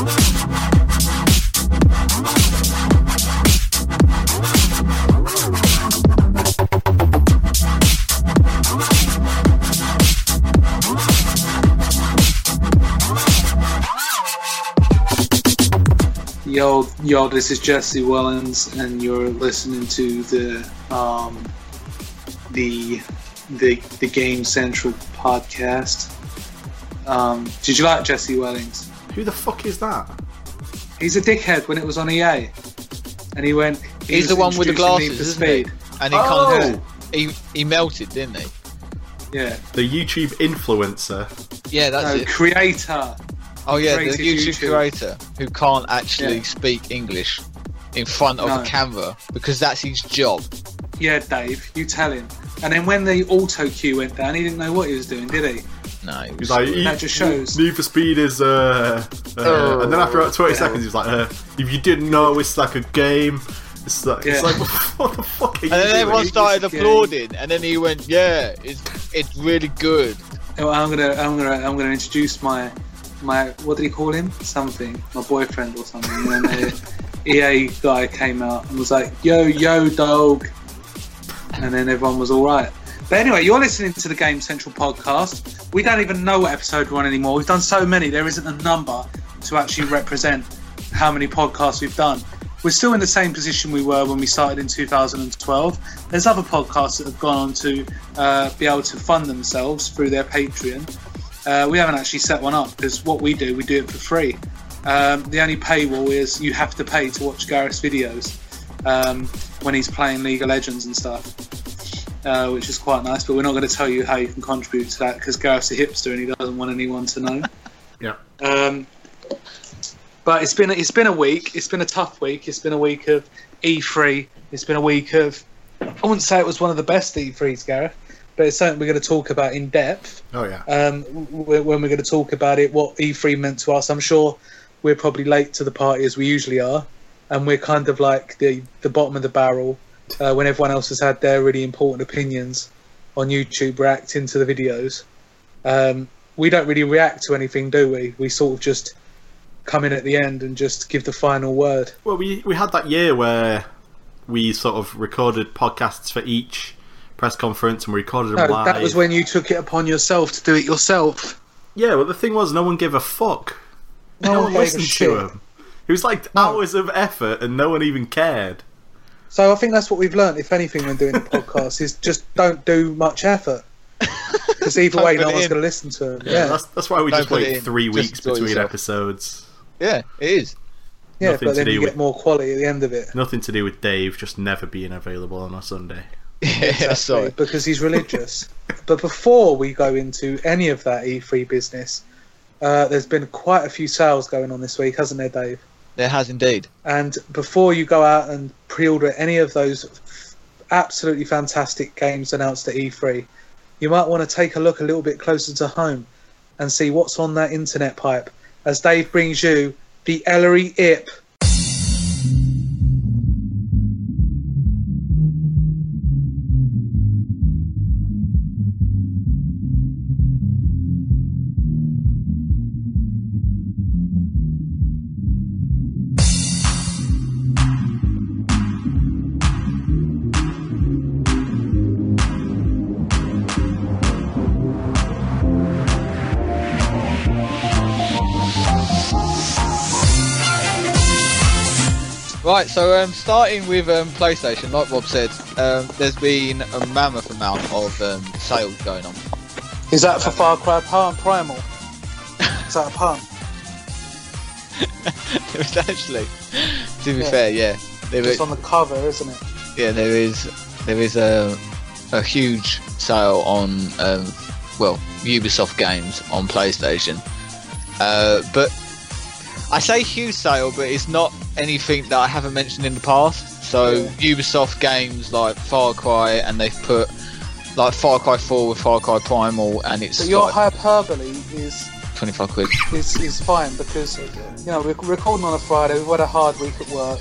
Yo, yo, this is Jesse Wellens, and you're listening to the um, the the the Game Central podcast. Um, did you like Jesse Wellens? Who the fuck is that? He's a dickhead when it was on EA, and he went. he He's the one with the introducing glasses, isn't he? And he Oh! can't. He he melted, didn't he? Yeah, The YouTube influencer. Yeah, that's no, it. creator. Oh yeah, the YouTube, YouTube. creator who can't actually Yeah. speak English in front of No. a camera because that's his job. Yeah, Dave, you tell him. And then when the auto cue went down, he didn't know what he was doing, did he? No, he He's was- like, That just shows. Need for Speed is, uh, uh Oh. and then after about 20 Yeah. seconds, he's like, uh, if you didn't know, it's like a game. It's like, it's like what the fuck are you and then doing? everyone started It's a game. applauding, and then he went, "Yeah, it's it's really good." Oh, I'm gonna, I'm gonna, I'm gonna introduce my, my, what did he call him? Something, my boyfriend or something. And then the EA guy came out and was like, "Yo, yo, dog," and then everyone was all right. But anyway, you're listening to the Game Central podcast. We don't even know what episode we're on anymore. We've done so many, there isn't a number to actually represent how many podcasts we've done. We're still in the same position we were when we started in 2012. There's other podcasts that have gone on to uh, be able to fund themselves through their Patreon. Uh, we haven't actually set one up because what we do, we do it for free. Um, the only paywall is you have to pay to watch Gareth's videos um, when he's playing League of Legends and stuff, uh, which is quite nice. But we're not going to tell you how you can contribute to that because Gareth's a hipster and he doesn't want anyone to know. Yeah. Um, but it's been it's been a week. It's been a tough week. It's been a week of E3. It's been a week of I wouldn't say it was one of the best E3s, Gareth, but it's something we're going to talk about in depth Oh, yeah. um, when we're going to talk about it. What E3 meant to us. I'm sure we're probably late to the party as we usually are, and we're kind of like the the bottom of the barrel uh, when everyone else has had their really important opinions on YouTube reacting to the videos. Um, we don't really react to anything, do we? We sort of just come in at the end and just give the final word. Well, we, we had that year where we sort of recorded podcasts for each press conference and we recorded them No, live. that was when you took it upon yourself to do it yourself. Yeah, well, the thing was, no one gave a fuck. No, No, one one gave a listened to him. It was like hours of effort and no one even cared. So I think that's what we've learned, if anything, when doing a podcast, is just don't do much effort. Because either way, no one's going to listen to them. Yeah, Yeah, That's, that's why we Don't just put wait three Just weeks between yourself. episodes. Yeah, it is. yeah, nothing but to then do you with- get more quality at the end of it. Nothing to do with Dave just never being available on a Sunday. Yeah, sorry. Because he's religious. but before we go into any of that E3 business, uh, there's been quite a few sales going on this week, hasn't there, Dave? There has indeed. And before you go out and pre-order any of those f- absolutely fantastic games announced at E3, you might want to take a look a little bit closer to home and see what's on that internet pipe. As Dave brings you the Ellery IP. Right, so um, starting with um, PlayStation, like Rob said, um, there's been a mammoth amount of um, sales going on. Is that for Far Cry Pri- Primal? Is that a pun? it was actually, to be Yeah. fair, yeah, there It's on the cover, isn't it? yeah, there is, there is a, a huge sale on, um, well, Ubisoft games on PlayStation. Uh, but I say huge sale, but it's not anything that I haven't mentioned in the past. So Yeah. Ubisoft games like Far Cry, and they've put like Far Cry 4 with Far Cry Primal, and it's But your like hyperbole is 25 quid. is, is fine because you know we're recording on a Friday. We've had a hard week at work,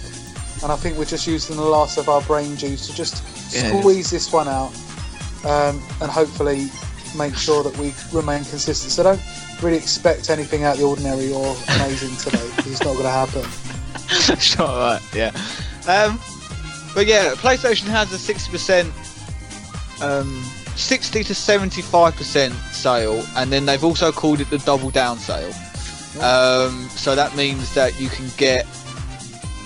and I think we're just using the last of our brain juice to just Yeah. squeeze this one out, um, and hopefully make sure that we remain consistent. So don't really expect anything out of the ordinary or amazing today because it's not going to happen. sure, right, yeah. Um, but yeah, PlayStation has a 60%, um, 60 to 75% sale, and then they've also called it the double down sale. Um, so that means that you can get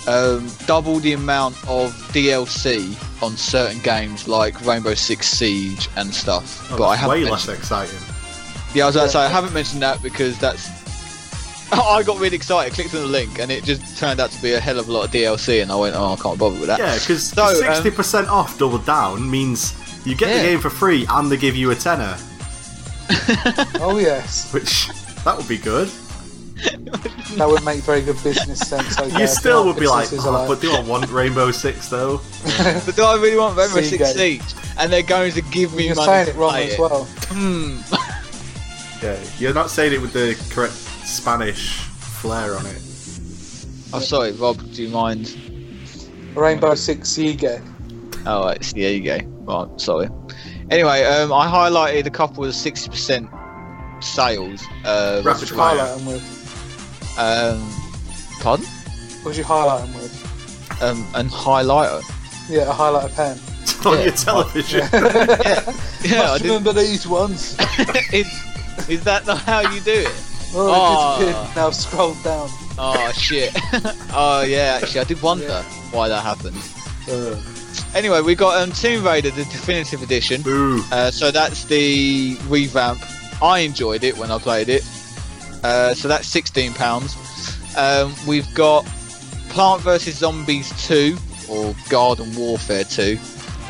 um, double the amount of DLC on certain games like Rainbow Six Siege and stuff. Oh, but I that's haven't way less exciting. yeah, I was about to say I haven't mentioned that because that's. I got really excited, clicked on the link, and it just turned out to be a hell of a lot of DLC, and I went, "Oh, I can't bother with that." Yeah, because So, um, sixty percent off double down means you get Yeah. the game for free and they give you a tenner, Oh yes, which that would be good. that would make very good business sense. Okay, you still would be like, businesses oh, are but do I want Rainbow Six though? But do I really want Rainbow Siege Six game. Siege? And they're going to give me You're money saying to it wrong play as well. Hmm. Yeah, you're not saying it with the correct Spanish flair on it. Oh, sorry, Rob. Do you mind? Rainbow Six Siege. Oh, right, there you. Right, sorry. Anyway, um, I highlighted a couple of sixty percent sales. Uh, Rapid What fire. highlight them with? um, pardon? What you highlight them with? Um, and highlighter. Yeah, a highlighter pen. on Yeah. your television. Yeah, yeah. I Must did, remember these ones. is, is that not how you do it? Oh, Oh. it disappeared. Now I've scrolled down. Oh shit. oh yeah, actually, I did wonder Yeah. why that happened. Anyway, we got um, Tomb Raider, the definitive edition. Boo. Uh, so that's the revamp. I enjoyed it when I played it. Uh, so that's sixteen pounds. Um, we've got Plant vs Zombies Two or Garden Warfare Two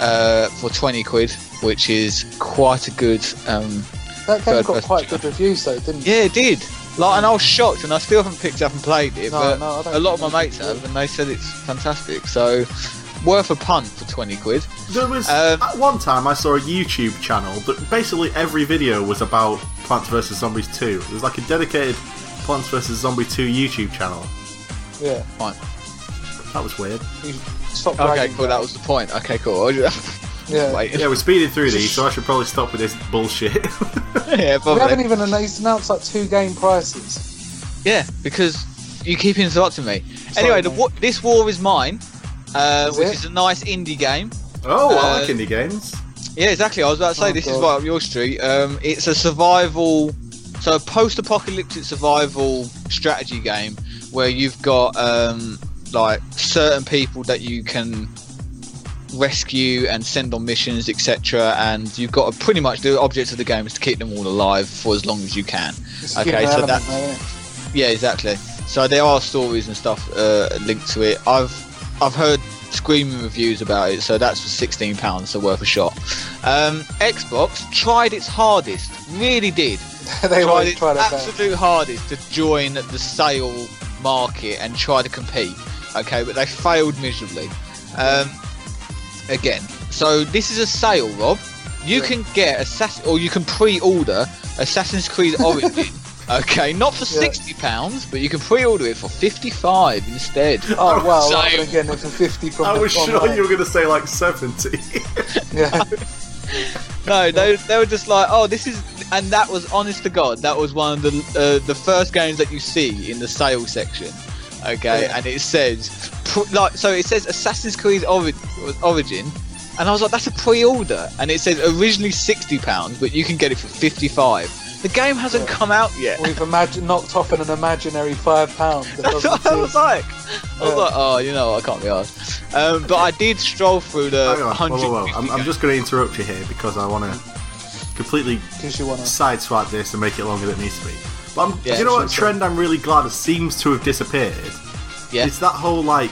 uh, for twenty quid, which is quite a good. Um, That game got quite shooter. good reviews though, didn't it? yeah, it did. Like, and I was shocked, and I still haven't picked up and played it, No, but no, I don't a lot of my mates have, and they said it's fantastic. So, worth a punt for twenty quid. There was Um, at one time I saw a YouTube channel that basically every video was about Plants vs Zombies 2. It was like a dedicated Plants vs Zombie 2 YouTube channel. Yeah. Fine. That was weird. You stop Okay, cool. about That was the point. Okay, cool. Yeah. Wait. Yeah, we're speeding through these, so I should probably stop with this bullshit. yeah, We haven't even announced, announced like two game prices. Yeah, because you keep interrupting me. Sorry, anyway, the, mate. this war is mine, uh, Is which it? is a nice indie game. oh, I Uh, like indie games. Yeah, exactly. I was about to say Oh, this is God. right up your street. Um, it's a survival, so a post-apocalyptic survival strategy game where you've got um, like certain people that you can rescue and send on missions, etc. And you've got to pretty much the object of the game is to keep them all alive for as long as you can. It's Okay, so that- though. Yeah, exactly. So there are stories and stuff uh, linked to it. I've I've heard screaming reviews about it, so that's for sixteen pounds, so worth a shot. Um, Xbox tried its hardest, really did. they tried its try their best. absolute hardest to join the sale market and try to compete. Okay, but they failed miserably. Um, again, so this is a sale, Rob. You Yeah. can get Assassin, or you can pre-order Assassin's Creed Origin. okay, not for Yeah. sixty pounds, but you can pre-order it for fifty-five instead. Oh well, So- I'm gonna it for fifty from I was sure online. you were going to say like 70. Yeah. No, they, they were just like, oh, this is, and that was honest to God, that was one of the uh, the first games that you see in the sales section. Okay, Yeah. and it says, pr- like, so it says Assassin's Creed Ori- Origin, and I was like, that's a pre-order, and it says originally sixty pounds, but you can get it for fifty-five. The game hasn't Yeah. come out yet. We've imagine knocked off an imaginary five pound. That That's what I was seem- like. I was Yeah. like, oh, you know, I can't be asked. Um, but I did stroll through the Hang on, whoa, whoa, whoa. I'm, I'm just going to interrupt you here because I want to completely you wanna. sideswipe this and make it longer than it needs to be. But I'm, Yeah, you know what sure, sure. trend I'm really glad seems to have disappeared? Yeah. It's that whole like.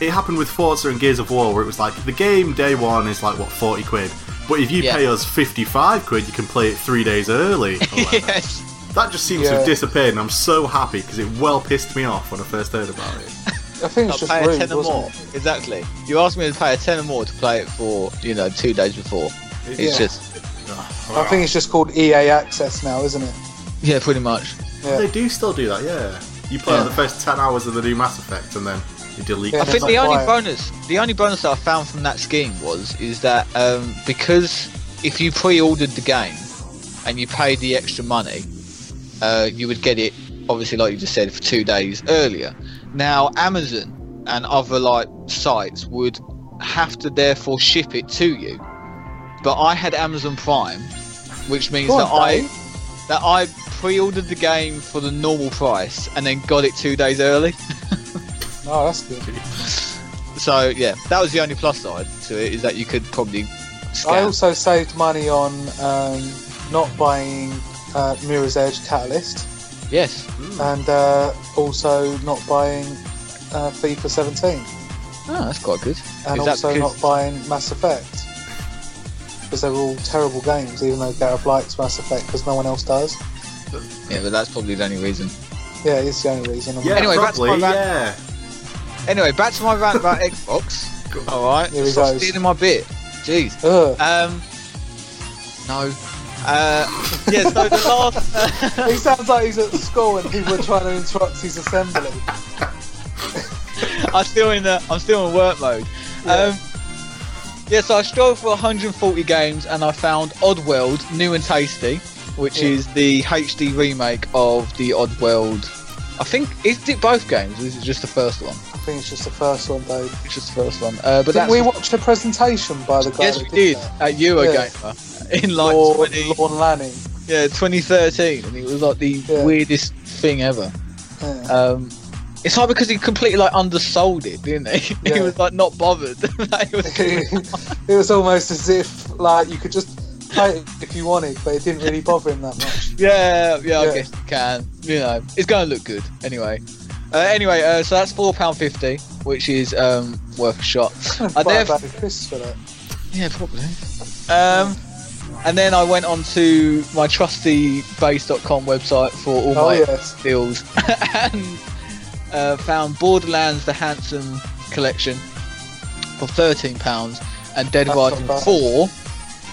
It happened with Forza and Gears of War where it was like the game day one is like what 40 quid, but if you Yeah. pay us 55 quid, you can play it three days early. yes. That just seems to have disappeared, and I'm so happy because it well pissed me off when I first heard about it. I think I'll it's just pay a rude, tenner wasn't more. it? Exactly. You asked me to pay a tenner more to play it for, you know, two days before. It's Yeah. just, ah, I think it's just called EA Access now, isn't it? yeah, pretty much. Yeah. They do still do that, yeah. You play Yeah. the first 10 hours of the new Mass Effect and then you delete Yeah, I think the like only quiet. bonus, the only bonus that I found from that scheme was is that um, because if you pre-ordered the game and you paid the extra money, uh, you would get it obviously, like you just said, for two days earlier. Now, Amazon and other like sites would have to therefore ship it to you, but I had Amazon Prime, which means Go that on, I that I pre-ordered the game for the normal price and then got it two days early. Oh, that's good. So yeah, that was the only plus side to it is that you could probably I also saved money on um, not buying uh, Mirror's Edge Catalyst yes. and uh, also not buying uh, FIFA 17 Oh, that's quite good. and Is also not buying Mass Effect because they're all terrible games even though Gareth likes Mass Effect because no one else does. Yeah, but that's probably the only reason. Yeah, it's the only reason. I'm Yeah, Anyway, back to my rant. Yeah. Anyway, back to my rant about Xbox. All right, Here he stop goes. stealing my bit. Jeez. Ugh. Um. No. Uh. Yeah. So the last. he sounds like he's at school and people are trying to interrupt his assembly. I'm still in the. I'm still in work mode. Yeah. Um. Yeah, so I strolled for 140 games and I found Oddworld new and tasty, which Yeah. is the HD remake of the Oddworld. I think is it both games? Or is it just the first one? I think it's just the first one, Dave. It's just the first one. Uh, but Didn't we watched a presentation by the guy yes, we did at Eurogamer in like Lorne, 20, Lorne Lanning. yeah 2013, and it was like the Yeah. weirdest thing ever. Yeah. Um, it's hard because he completely like undersold it, didn't he? he was like not bothered. Was- it was almost as if like you could just it if you wanted, but it didn't really bother him that much. yeah, yeah, I Yeah. guess you can. You know, it's going to look good anyway. Uh, anyway, uh, so that's four pound fifty, which is um, worth a shot. I Buy a bag of crisps for that. Yeah, probably. Um, and then I went on to my trusty base.com website for all Oh my yes, deals and uh, found Borderlands the Handsome collection for thirteen pounds and Dead That's Rising bad. Four,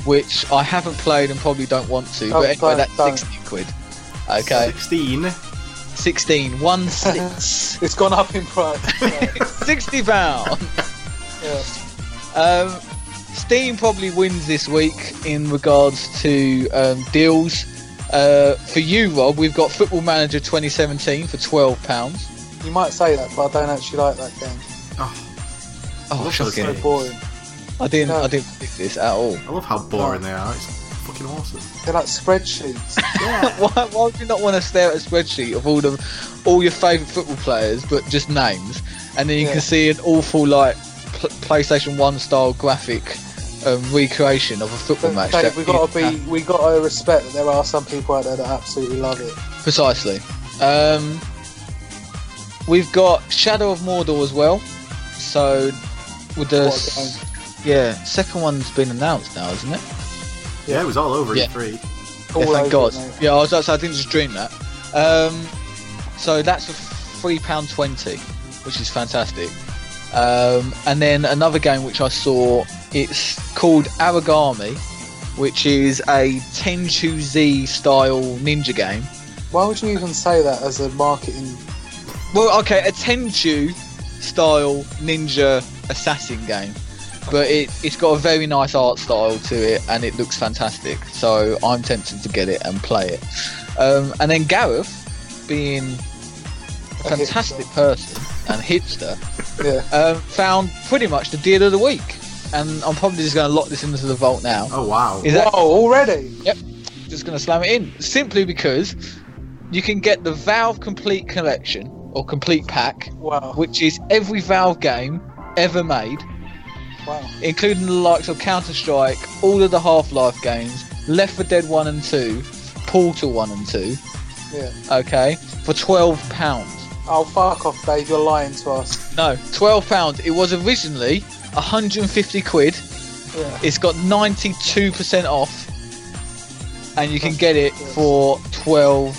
which I haven't played and probably don't want to. Oh, but anyway, don't- that's don't. sixteen quid. Okay, 16. 16, one six, it's gone up in price. so, sixty pound. yeah. Um, Steam probably wins this week in regards to um, deals. Uh, for you, Rob, we've got Football Manager 2017 for twelve pounds. You might say that, but I don't actually like that game. Oh, Love shocking! those So boring. I didn't, No. I didn't pick this at all. I love how boring they are. It's fucking awesome. They're like spreadsheets. why, why would you not want to stare at a spreadsheet of all the all your favourite football players, but just names, and then you Yeah. can see an awful like pl- PlayStation One style graphic um, recreation of a football But match? Dave, that we gotta you- be, we gotta respect that there are some people out there that absolutely love it. Precisely. Um, we've got Shadow of Mordor as well. So with the What a s- game. yeah second one's been announced now, isn't it? Yeah, it was all over Yeah. E3. Yeah, All thank God. it, yeah, I was I didn't just dream that. Um, so that's for three pound twenty, which is fantastic. Um, and then another game which I saw, it's called Aragami, which is a Tenchu Z style ninja game. Why would you even say that as a marketing? Well, okay, a Tenchu style ninja assassin game, but it, it's got a very nice art style to it and it looks fantastic. So I'm tempted to get it and play it. Um, and then Gareth, being a A fantastic hipster. person and hipster, Yeah. um, found pretty much the deal of the week. And I'm probably just going to lock this into the vault now. Oh wow. Is that Whoa, already? Yep. Just going to slam it in simply because you can get the Valve Complete Collection or Complete Pack Wow. which is every Valve game ever made, Wow. including the likes of Counter Strike, all of the Half Life games, Left 4 Dead 1 and 2, Portal 1 and 2, Yeah. okay, for £12. Oh, fuck off, Dave. You're lying to us. No, £12. It was originally 150 quid. Yeah. It's got 92% off, and you can get it for £12.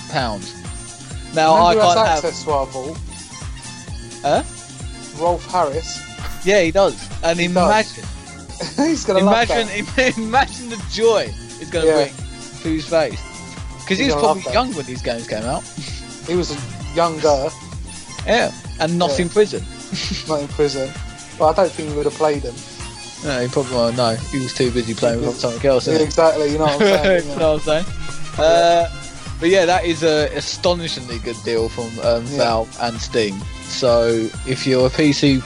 Now, I Remember has can't have. access to our vault? Huh? Rolf Harris. Yeah, he does. And does. imagine. He's gonna imagine, imagine the joy going to Yeah. bring to his face. Because he was probably young when these games came out. He was younger, Yeah, and not Yeah. in prison. not in prison. But I don't think he would have played them. No, he probably well, no. He was too busy playing with something else. Yeah, exactly. You know what I'm saying? you know what I'm saying? Uh, but yeah, that is a astonishingly good deal from um, Yeah. Valve and Steam. So if you're a PC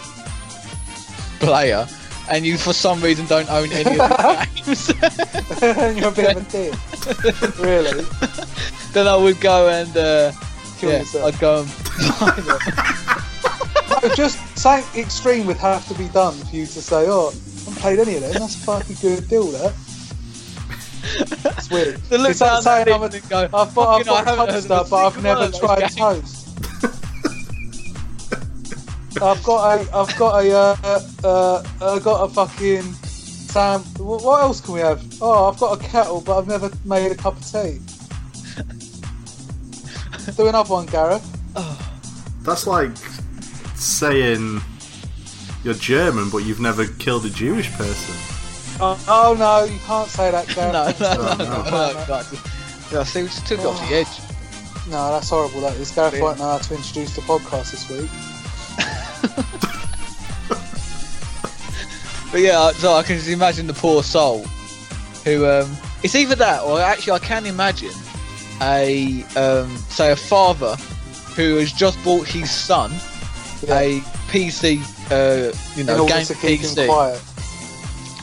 player and you for some reason don't own any of the games, You're a bit of a dick. really? then I would go and uh, Kill yeah, yourself. I'd go and buy them. Just something extreme would have to be done for you to say, oh, I haven't played any of them. That's a fucking good deal, that. It's weird. To look it's like saying I'm a, and go, I've got, I've "Fucking hell, I got haven't a of but I've never tried games." toast. I've got a, I've got a, uh, uh, I've got a fucking Sam. What else can we have? Oh, I've got a kettle, but I've never made a cup of tea. Do another one, Gareth. That's like saying you're German, but you've never killed a Jewish person. Oh, oh no, you can't say that, Gareth. no, no, That's no, no, no, no, no, no. Yeah, see, we just took it off the edge. No, that's horrible. That is. Gareth Yeah. won't know how to introduce the podcast this week. But yeah, so I can just imagine the poor soul who um it's either that or actually I can imagine a um say a father who has just bought his son Yeah. a PC uh you know game PC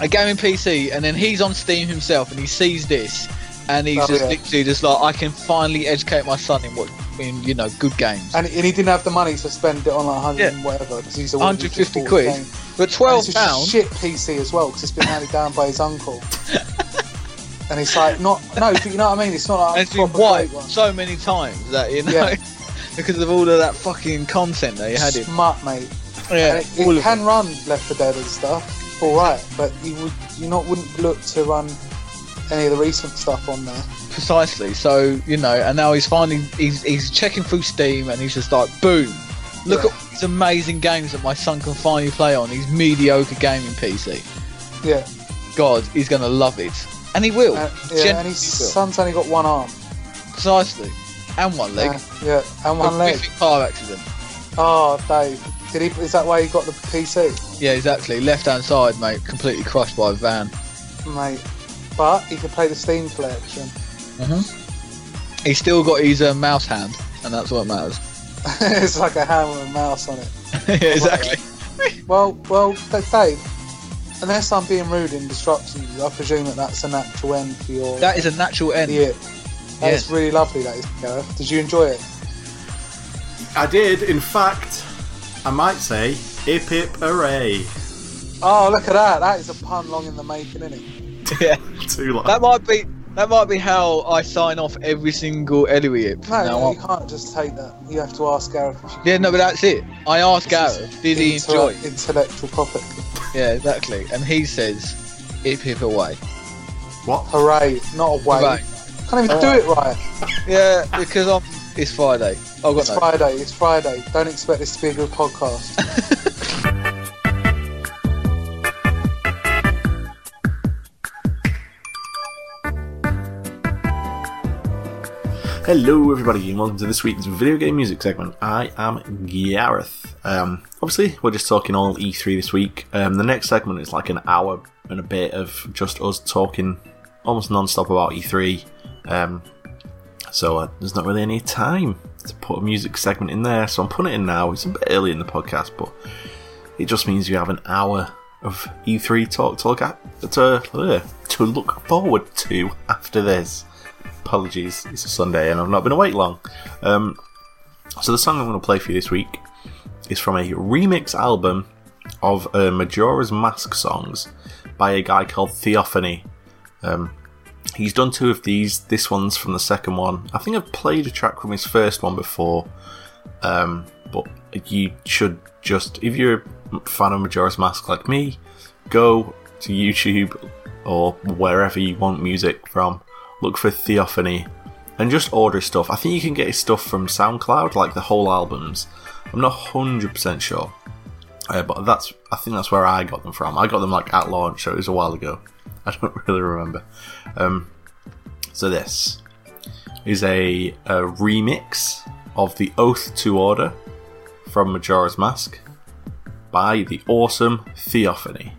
a gaming PC and then he's on Steam himself and he sees this and he's Oh, just yeah. literally just like I can finally educate my son in what in you know good games. And, and he didn't have the money to spend it on like 100 Yeah. whatever because he's a 150 quid. game. But twelve pounds shit PC as well because it's been handed down by his uncle. and it's like not no, but you know what I mean. It's not like and it's been wiped so many times that you know Yeah. because of all of that fucking content that you had in. Smut, mate. Yeah, and it, it can run Left 4 Dead and stuff, all right, but you would you not wouldn't look to run any of the recent stuff on there. Precisely. So you know, and now he's finally he's he's checking through Steam and he's just like, boom, look Yeah. at these amazing games that my son can finally play on his mediocre gaming PC. Yeah, God, he's gonna love it, and he will. uh, yeah, and his son's only got one arm. precisely, and one leg. Uh, yeah, and one leg. Car accident. Oh, Dave, did he? Is that why he got the PC, Yeah, exactly. Left hand side, mate, completely crushed by a van. mate? But he can play the Steam collection. He's still got his uh, mouse hand, and that's what matters. it's like a hammer and mouse on it. yeah, exactly. Well, well, Th- Dave. Unless I'm being rude and disrupting you, I presume that that's a natural end for your That is a natural end. year. That Yes. is really lovely. That is, Gareth. Did you enjoy it? I did, in fact, I might say, hip hip hooray. Oh, look at that! That is a pun long in the making, isn't it? yeah. Too long. That might be that might be how I sign off every single Eliwip. No, now no, on. you can't just take that. You have to ask Gareth. If you Yeah, no, but that's it. I asked This Gareth, did he enjoy? it? intellectual property? Yeah, exactly. And he says, "Hip hip away." What? Hooray! Not a way. Hooray. Can't even do it right. Yeah, because I'm. It's Friday. I've got It's no. Friday. It's Friday. Don't expect this to be a good podcast. Hello, everybody, and welcome to this week's video game music segment. I am Gareth. Um, obviously, we're just talking all E3 this week. Um, the next segment is like an hour and a bit of just us talking almost non-stop about E3. Um, so uh, there's not really any time to put a music segment in there, so I'm putting it in now. It's a bit early in the podcast, but it just means you have an hour of E3 talk to look at to, uh, to look forward to after this apologies, it's a Sunday and I've not been awake long. Um, so the song I'm going to play for you this week is from a remix album of uh, Majora's Mask songs by a guy called Theophany. Um, he's done two of these. This one's from the second one. I think I've played a track from his first one before, um, but you should just, if you're a fan of Majora's Mask like me, go to YouTube or wherever you want music from look for Theophany and just order stuff. I think you can get his stuff from SoundCloud, like the whole albums. I'm not 100% sure. Uh, but that's I think that's where I got them from. I got them like at launch, so it was a while ago. I don't really remember. Um, so this is a, a remix of the Oath to Order from Majora's Mask by the awesome Theophany.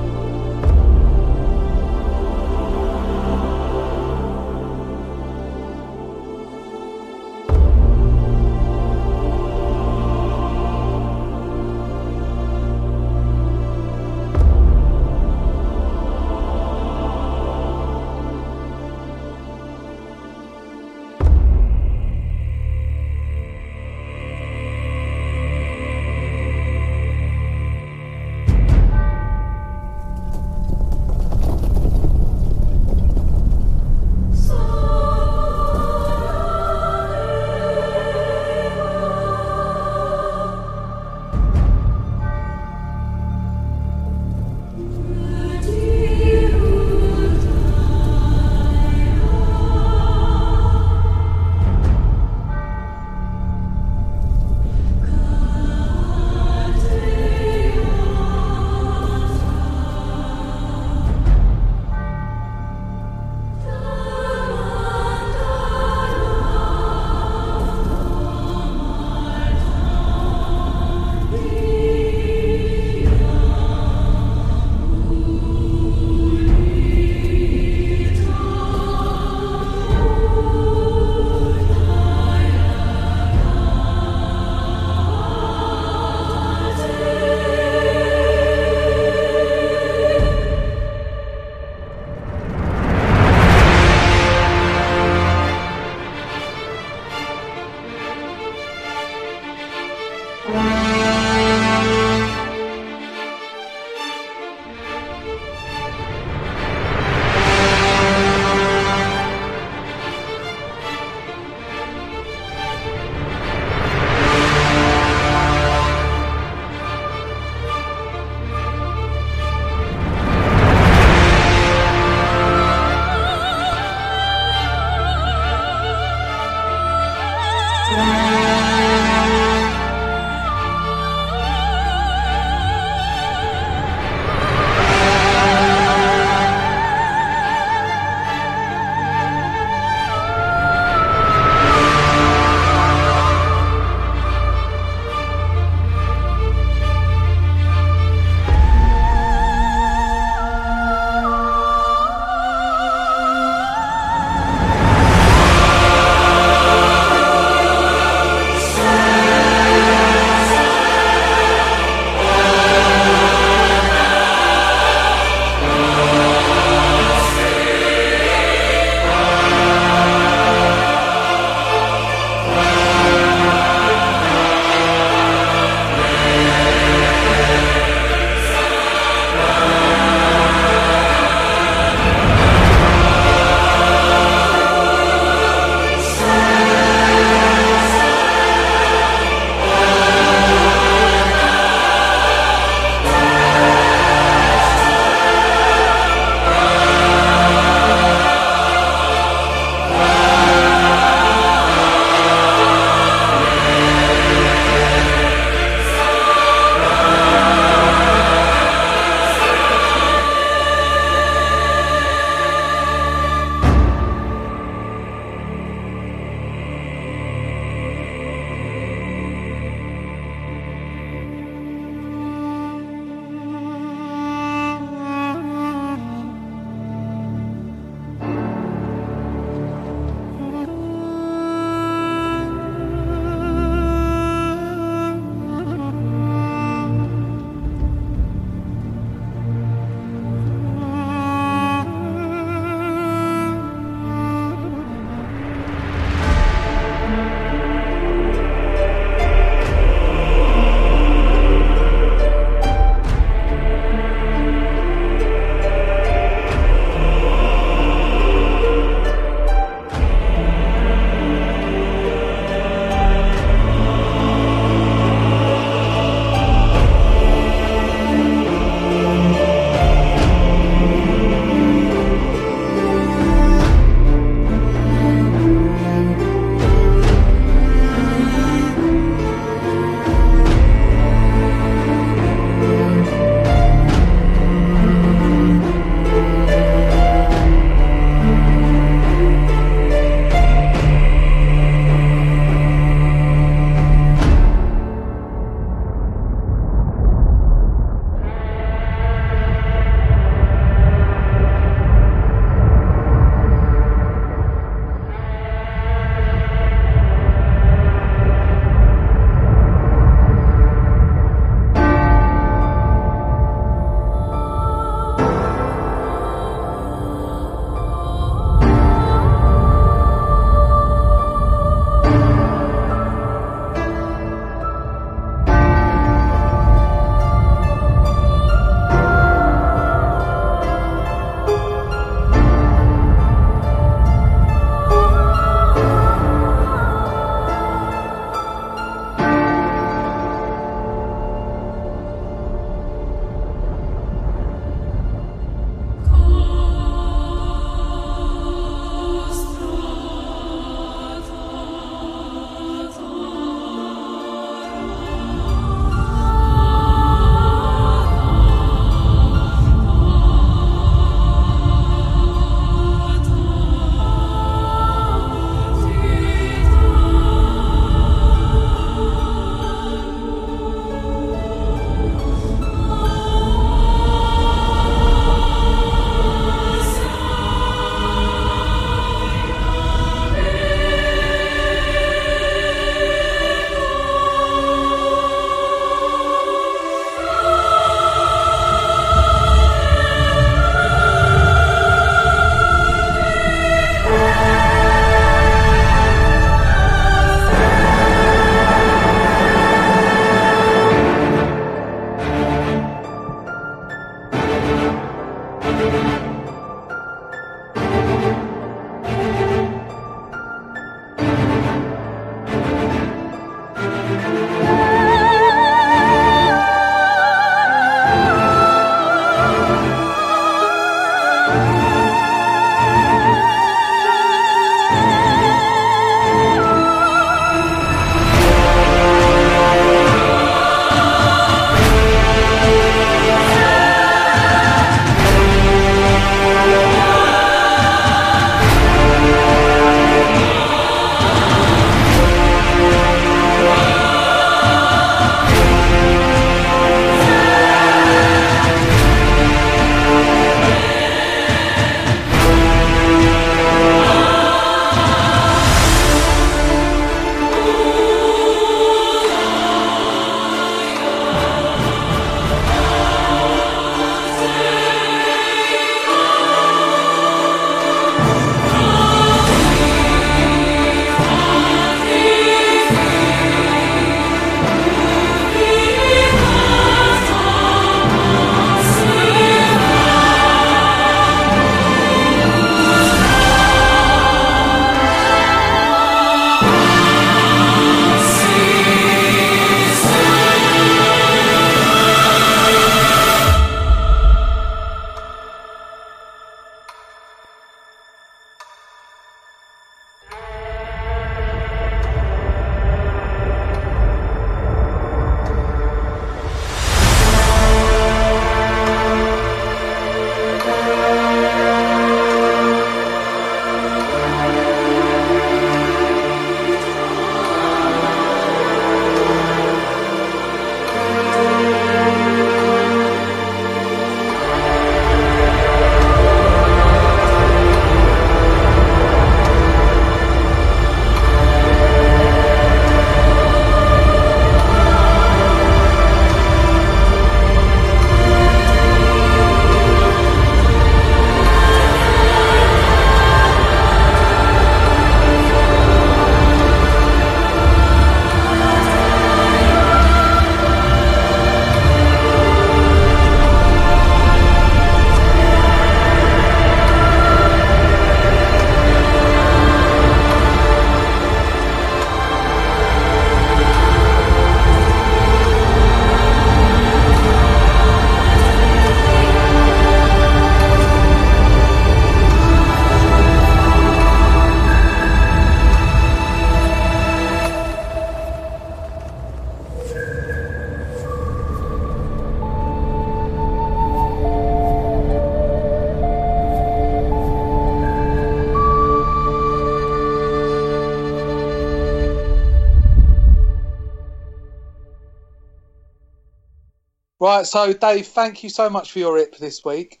Right, so Dave, thank you so much for your IP this week.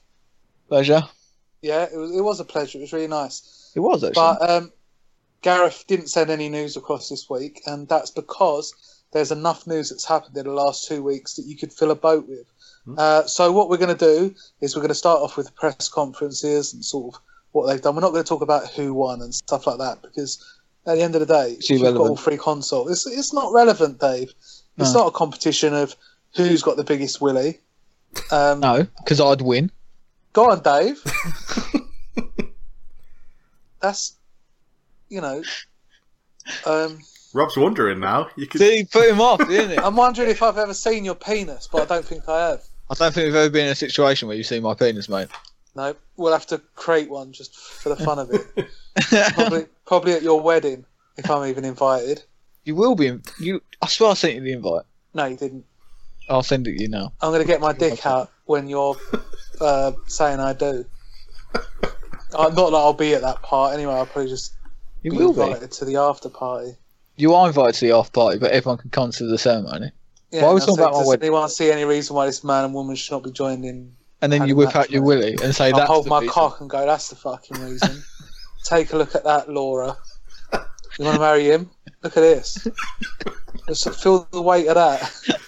Pleasure. Yeah, it was it was a pleasure. It was really nice. It was actually. But um, Gareth didn't send any news across this week, and that's because there's enough news that's happened in the last two weeks that you could fill a boat with. Uh, so what we're going to do is we're going to start off with press conferences and sort of what they've done. We're not going to talk about who won and stuff like that because at the end of the day, It's you've got all three consoles. It's it's not relevant, Dave. It's No. not a competition of who's got the biggest willy. Um, no, because I'd win. Go on, Dave. That's you know. Um, Rob's wondering now. You could. See, put him off, didn't it? I'm wondering if I've ever seen your penis, but I don't think I have. I don't think we've ever been in a situation where you've seen my penis, mate. No, we'll have to create one just for the fun of it. probably, probably at your wedding, if I'm even invited. you will be. In, you. I swear I sent you the invite. No, you didn't. I'll send it to you now. I'm going to get my dick out when you're uh, saying I do. Uh, not that I'll be at that part anyway. I'll probably just You be will be. invited to the after party. You are invited to the after party, but everyone can come to the ceremony. Yeah, Why are we talking about my does wedding? anyone see any reason why this man and woman should not be joined in? And then you whip out your willy and say I'll hold my reason. cock and go. That's the fucking reason. Take a look at that, Laura. You want to marry him? Look at this. Just feel the weight of that.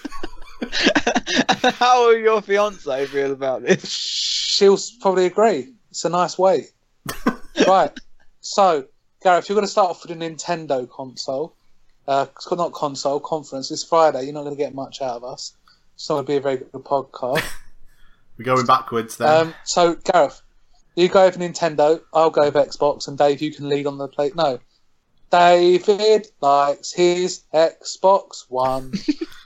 How will your fiance feel about this? She'll probably agree. It's a nice way. right. So, Gareth, you're going to start off with a Nintendo console. Uh, not console, conference. It's Friday. You're not going to get much out of us. It's not going to be a very good podcast. We're going backwards then. Um, so, Gareth, you go with Nintendo. I'll go with Xbox, and Dave, you can lead on the plate. No, David likes his Xbox One.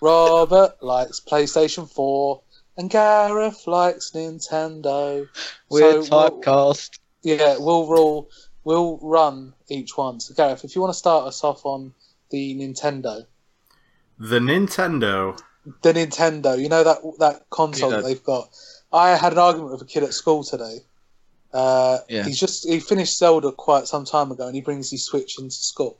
Robert likes PlayStation Four, and Gareth likes Nintendo. We're So, we'll- typecast. yeah, we'll rule. We'll run each one. So, Gareth, if you want to start us off on the Nintendo, the Nintendo. the Nintendo, you know that that console Yeah. that they've got. I had an argument with a kid at school today. Uh, Yeah. He's just he finished Zelda quite some time ago, and he brings his Switch into school,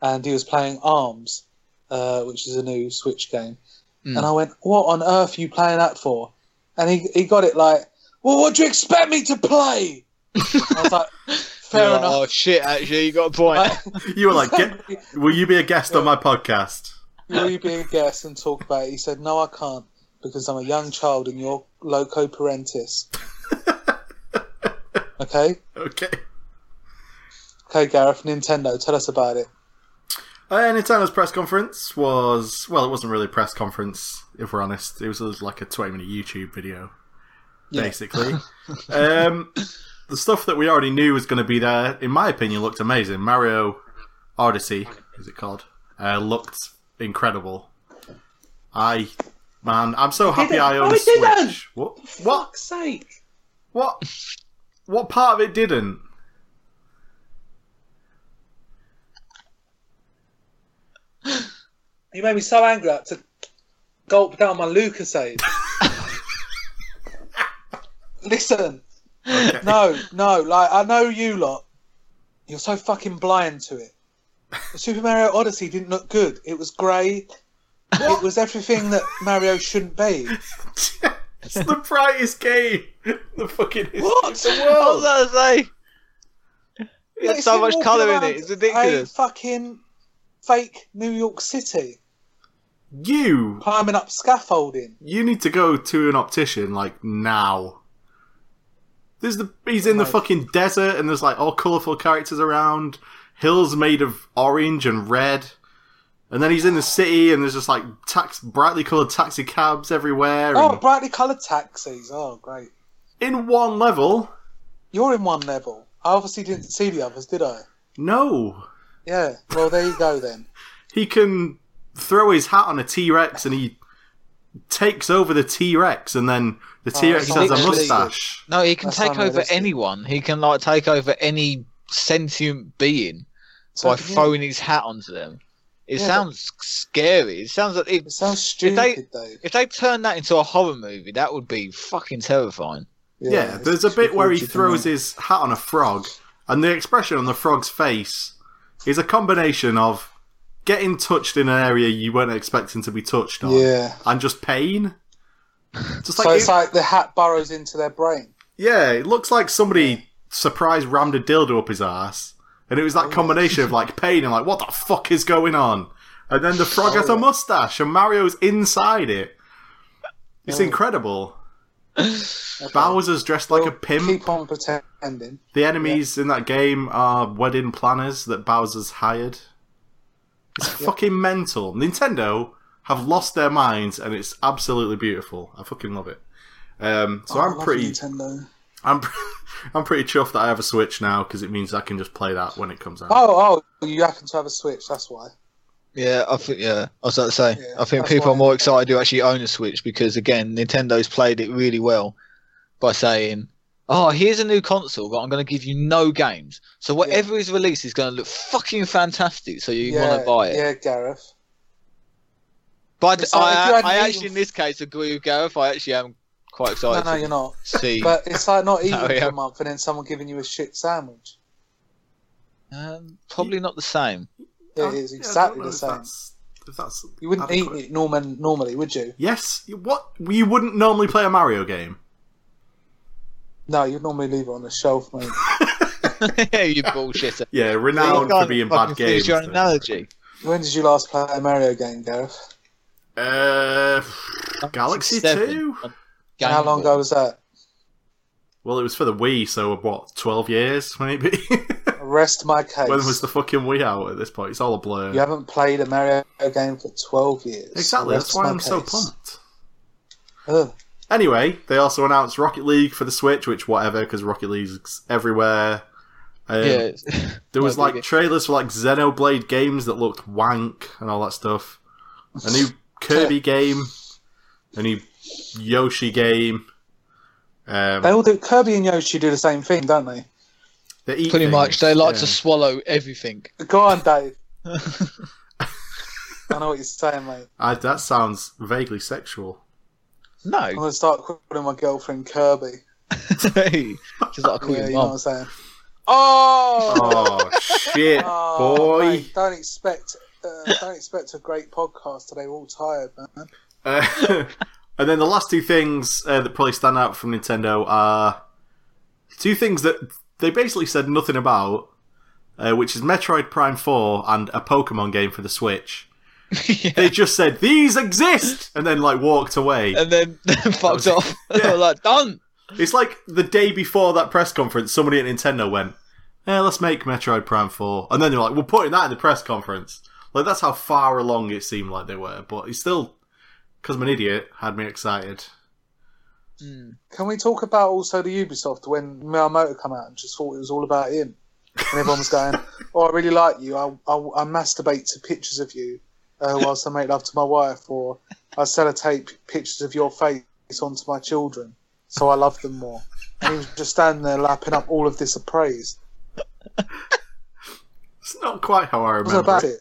and he was playing Arms, uh, which is a new Switch game. Mm. And I went, "What on earth are you playing that for?" And he he got it like, "Well, what do you expect me to play?" I was like, "Fair You're like, enough." Oh shit! Actually, you got a point. You were like, Get, will you be a guest on my podcast? Will you be a guest and talk about it? He said, No, I can't, because I'm a young child and you're loco parentis. okay? Okay. Okay, Gareth, Nintendo, tell us about it. Uh, Nintendo's press conference was well, it wasn't really a press conference if we're honest. It was just like a twenty-minute YouTube video, Yeah. basically. um, the stuff that we already knew was going to be there, in my opinion, looked amazing. Mario Odyssey, is it called? Uh, looked incredible. I, man, I'm so happy. I own No, a it didn't. Switch. What? What? Sake. What? What part of it didn't? You made me so angry I had to gulp down my Lucozade. Listen, Okay. no, no, like, I know you lot. You're so fucking blind to it. The Super Mario Odyssey didn't look good. It was grey. It was everything that Mario shouldn't be. it's the brightest game. The fucking What? the I world. was going to say. It had It's so much colour in it. It's A ridiculous. fucking fake New York City, You, climbing up scaffolding. you need to go to an optician like now. There's the he's in the fucking desert and there's like all colourful characters around, hills made of orange and red, and then he's in the city and there's just like tax brightly coloured taxi cabs everywhere. Oh, brightly coloured taxis. Oh, great. in one level, You're in one level. I obviously didn't see the others, did I? no, Yeah. Well, there you go then. he can throw his hat on a T Rex and he takes over the T Rex, and then the oh, T Rex that's has a mustache. No, he can That's take over anyone. He can like take over any sentient being So by can you- throwing his hat onto them. It Yeah, sounds scary. It sounds like It if, sounds If they- stupid, Dave. if they turn that into a horror movie, that would be fucking terrifying. Yeah, it's there's a bit where he throws his hat on a frog, and the expression on the frog's face is a combination of getting touched in an area you weren't expecting to be touched on, Yeah. and just pain. Just so like, it's it- like the hat burrows into their brain. yeah, it looks like somebody surprise rammed a dildo up his ass, and it was that oh, combination of like pain and like what the fuck is going on, and then the frog has a oh. mustache and Mario's inside it. It's Oh. incredible. Bowser's dressed like a We'll pimp. Keep on pretending. The enemies in that game are wedding planners that Bowser's hired. It's fucking mental. Nintendo have lost their minds, and it's absolutely beautiful. I fucking love it. Um, so Oh, I'm pretty, Nintendo. I'm, I'm pretty chuffed that I have a Switch now because it means I can just play that when it comes out. Oh, oh, you happen to have a Switch. That's why. Yeah, I think yeah, I was about to say. Yeah, I think people are more excited to actually own a Switch because again, Nintendo's played it really well by saying, "Oh, here's a new console, but I'm going to give you no games. So whatever is released is going to look fucking fantastic. So you yeah, want to buy it." Yeah, Gareth. But It's like I, I actually, in this case, agree with Gareth. I actually am quite excited no, to you're not. see. But it's like not eating Oh, for a month and then someone giving you a shit sandwich. um, probably not the same. Yeah, it is exactly the same. that's- if that's You wouldn't eat it normal, normally, would you? Yes. you- What? You wouldn't normally play a Mario game. No, you'd normally leave it on the shelf, mate. you bullshitter. Yeah, You renowned for can't being fucking bad finish games. Your own analogy. when did you last play a Mario game, Gareth? Uh, Galaxy Seven. Two. Game How long Boy. ago was that? Well, it was for the Wii, so what? Twelve years, maybe. Rest my case. when was the fucking Wii out? At this point, it's all a blur. You haven't played a Mario game for 12 years. Exactly. Rest That's why I'm so pumped. Ugh. Anyway, they also announced Rocket League for the Switch, which whatever, because Rocket League's everywhere. Um, Yeah, There was like trailers for like Xenoblade games that looked wank and all that stuff. A new Kirby game, a new Yoshi game. Um, They all do. Kirby and Yoshi do the same thing, don't they? They eat pretty things, much. They like yeah. to swallow everything. Go on, Dave. I know what you're saying, mate. I, that sounds vaguely sexual. no, I'm gonna start calling my girlfriend Kirby. just like I call yeah, your you know what. I'm saying. Oh, Oh shit, Oh, boy! mate, don't expect. Uh, don't expect a great podcast today. We're all tired, man. Uh, and then the last two things uh, that probably stand out from Nintendo are two things that they basically said nothing about, uh, which is Metroid Prime 4 and a Pokemon game for the Switch. Yeah. They just said, these exist! And then, like, walked away. and then fucked off. They Yeah. were like, done. It's like the day before that press conference, somebody at Nintendo went, yeah, let's make Metroid Prime 4. And then they're like, we're putting that in the press conference. Like, that's how far along it seemed like they were. But it's still, because I'm an idiot, had me excited. Mm. Can we talk about also the Ubisoft when Miyamoto come out and just thought it was all about him, and everyone was going, "Oh, I really like you. I I, I masturbate to pictures of you uh, whilst I make love to my wife, or I sellotape pictures of your face onto my children, so I love them more." And he was just standing there lapping up all of this praise. It's not quite how I What was remember about it.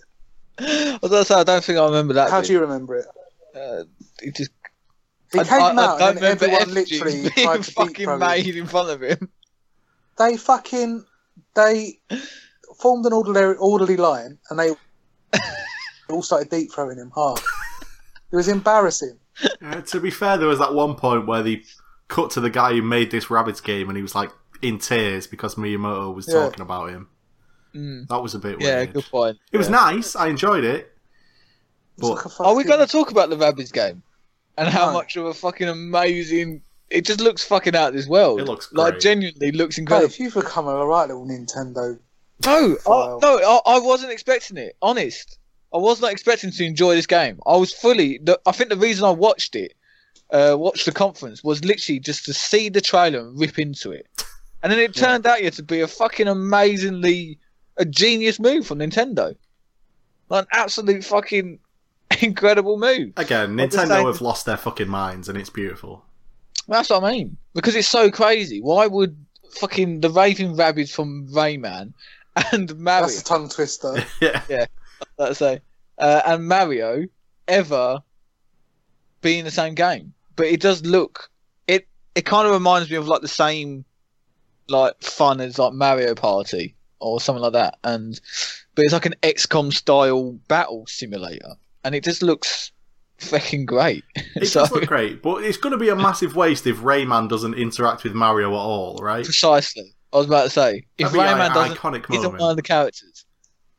it? I was gonna say, I don't think I remember that. How bit. do you remember it? Uh, it just, He I, came I, out I and don't then remember everyone effigies literally being tried to fucking throw made in front of him. They fucking they formed an orderly orderly line and they all started deep throwing him hard. It was embarrassing. Uh, to be fair, there was that one point where they cut to the guy who made this Rabbids game and he was like in tears because Miyamoto was Yeah. talking about him. Mm. That was a bit Yeah, weird. good point. It was nice. I enjoyed it. It But- like Are we going to talk about the Rabbids game and how No. much of a fucking amazing? It just looks fucking out of this world. It looks like genuinely looks Mate, incredible. if you've become a right little Nintendo, No, I, File. no, I, I wasn't expecting it. Honest, I was not expecting to enjoy this game. I was fully. The, I think the reason I watched it, uh, watched the conference, was literally just to see the trailer and rip into it, and then it turned out yeah to be a fucking amazingly a genius move from Nintendo, like an absolute fucking incredible move. Again, Nintendo same- have lost their fucking minds and it's beautiful. That's what I mean because it's so crazy. Why would fucking the Raving Rabbids from Rayman and Mario? that's a tongue twister. yeah. Yeah, let's say, uh, and Mario ever be in the same game. But it does look it. It kind of reminds me of like the same like fun as like Mario Party or something like that. And but it's like an XCOM style battle simulator, and it just looks freaking great. It so does look great, but it's going to be a massive waste if Rayman doesn't interact with Mario at all, right? precisely, I was about to say, if That'd Rayman doesn't iconic isn't moment. one of the characters,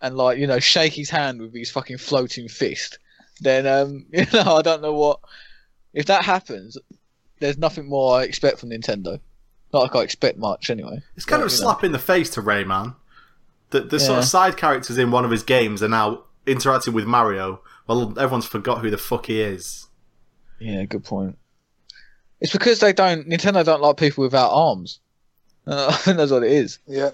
and like you know, shake his hand with his fucking floating fist, then um, you know, I don't know what. If that happens, there's nothing more I expect from Nintendo. Not like I expect much anyway. It's kind But, of a you know. slap in the face to Rayman. The, the sort of side characters in one of his games are now interacting with Mario. Well, everyone's forgot who the fuck he is. Yeah, good point. It's because they don't Nintendo don't like people without arms. Uh, I think that's what it is. Yeah.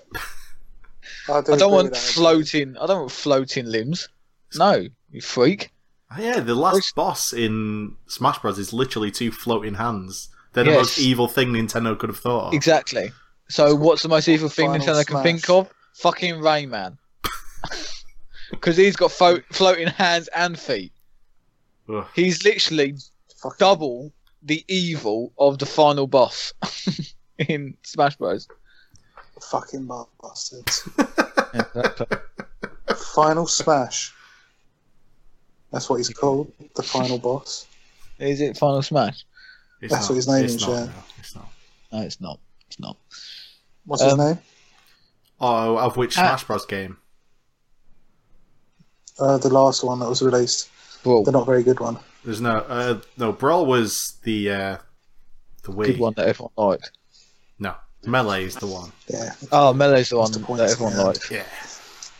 I, do I agree don't want with that. floating. I don't want floating limbs. No, you freak. Oh, yeah, the last boss in Smash Bros. is literally two floating hands. They're the Yes. most evil thing Nintendo could have thought of. Exactly. So what's the most evil thing Final Nintendo can think of? Fucking Rayman. Because he's got fo- floating hands and feet. Ugh. He's literally Fucking- double the evil of the final boss in Smash Bros. Fucking bastards. Final Smash. That's what he's called. The final boss. Is it Final Smash? It's That's not- what his name is, not, yeah. no, it's not. No, it's not. It's not. What's his Um, name? Oh, of which Ah. Smash Bros. game? Uh, the last one that was released. Well, The not very good one. There's no, uh, no. Brawl was the uh, the Wii. good one that everyone liked. No, Melee is the one. Yeah. Oh, Melee's the one the point, that everyone yeah. liked. Yeah.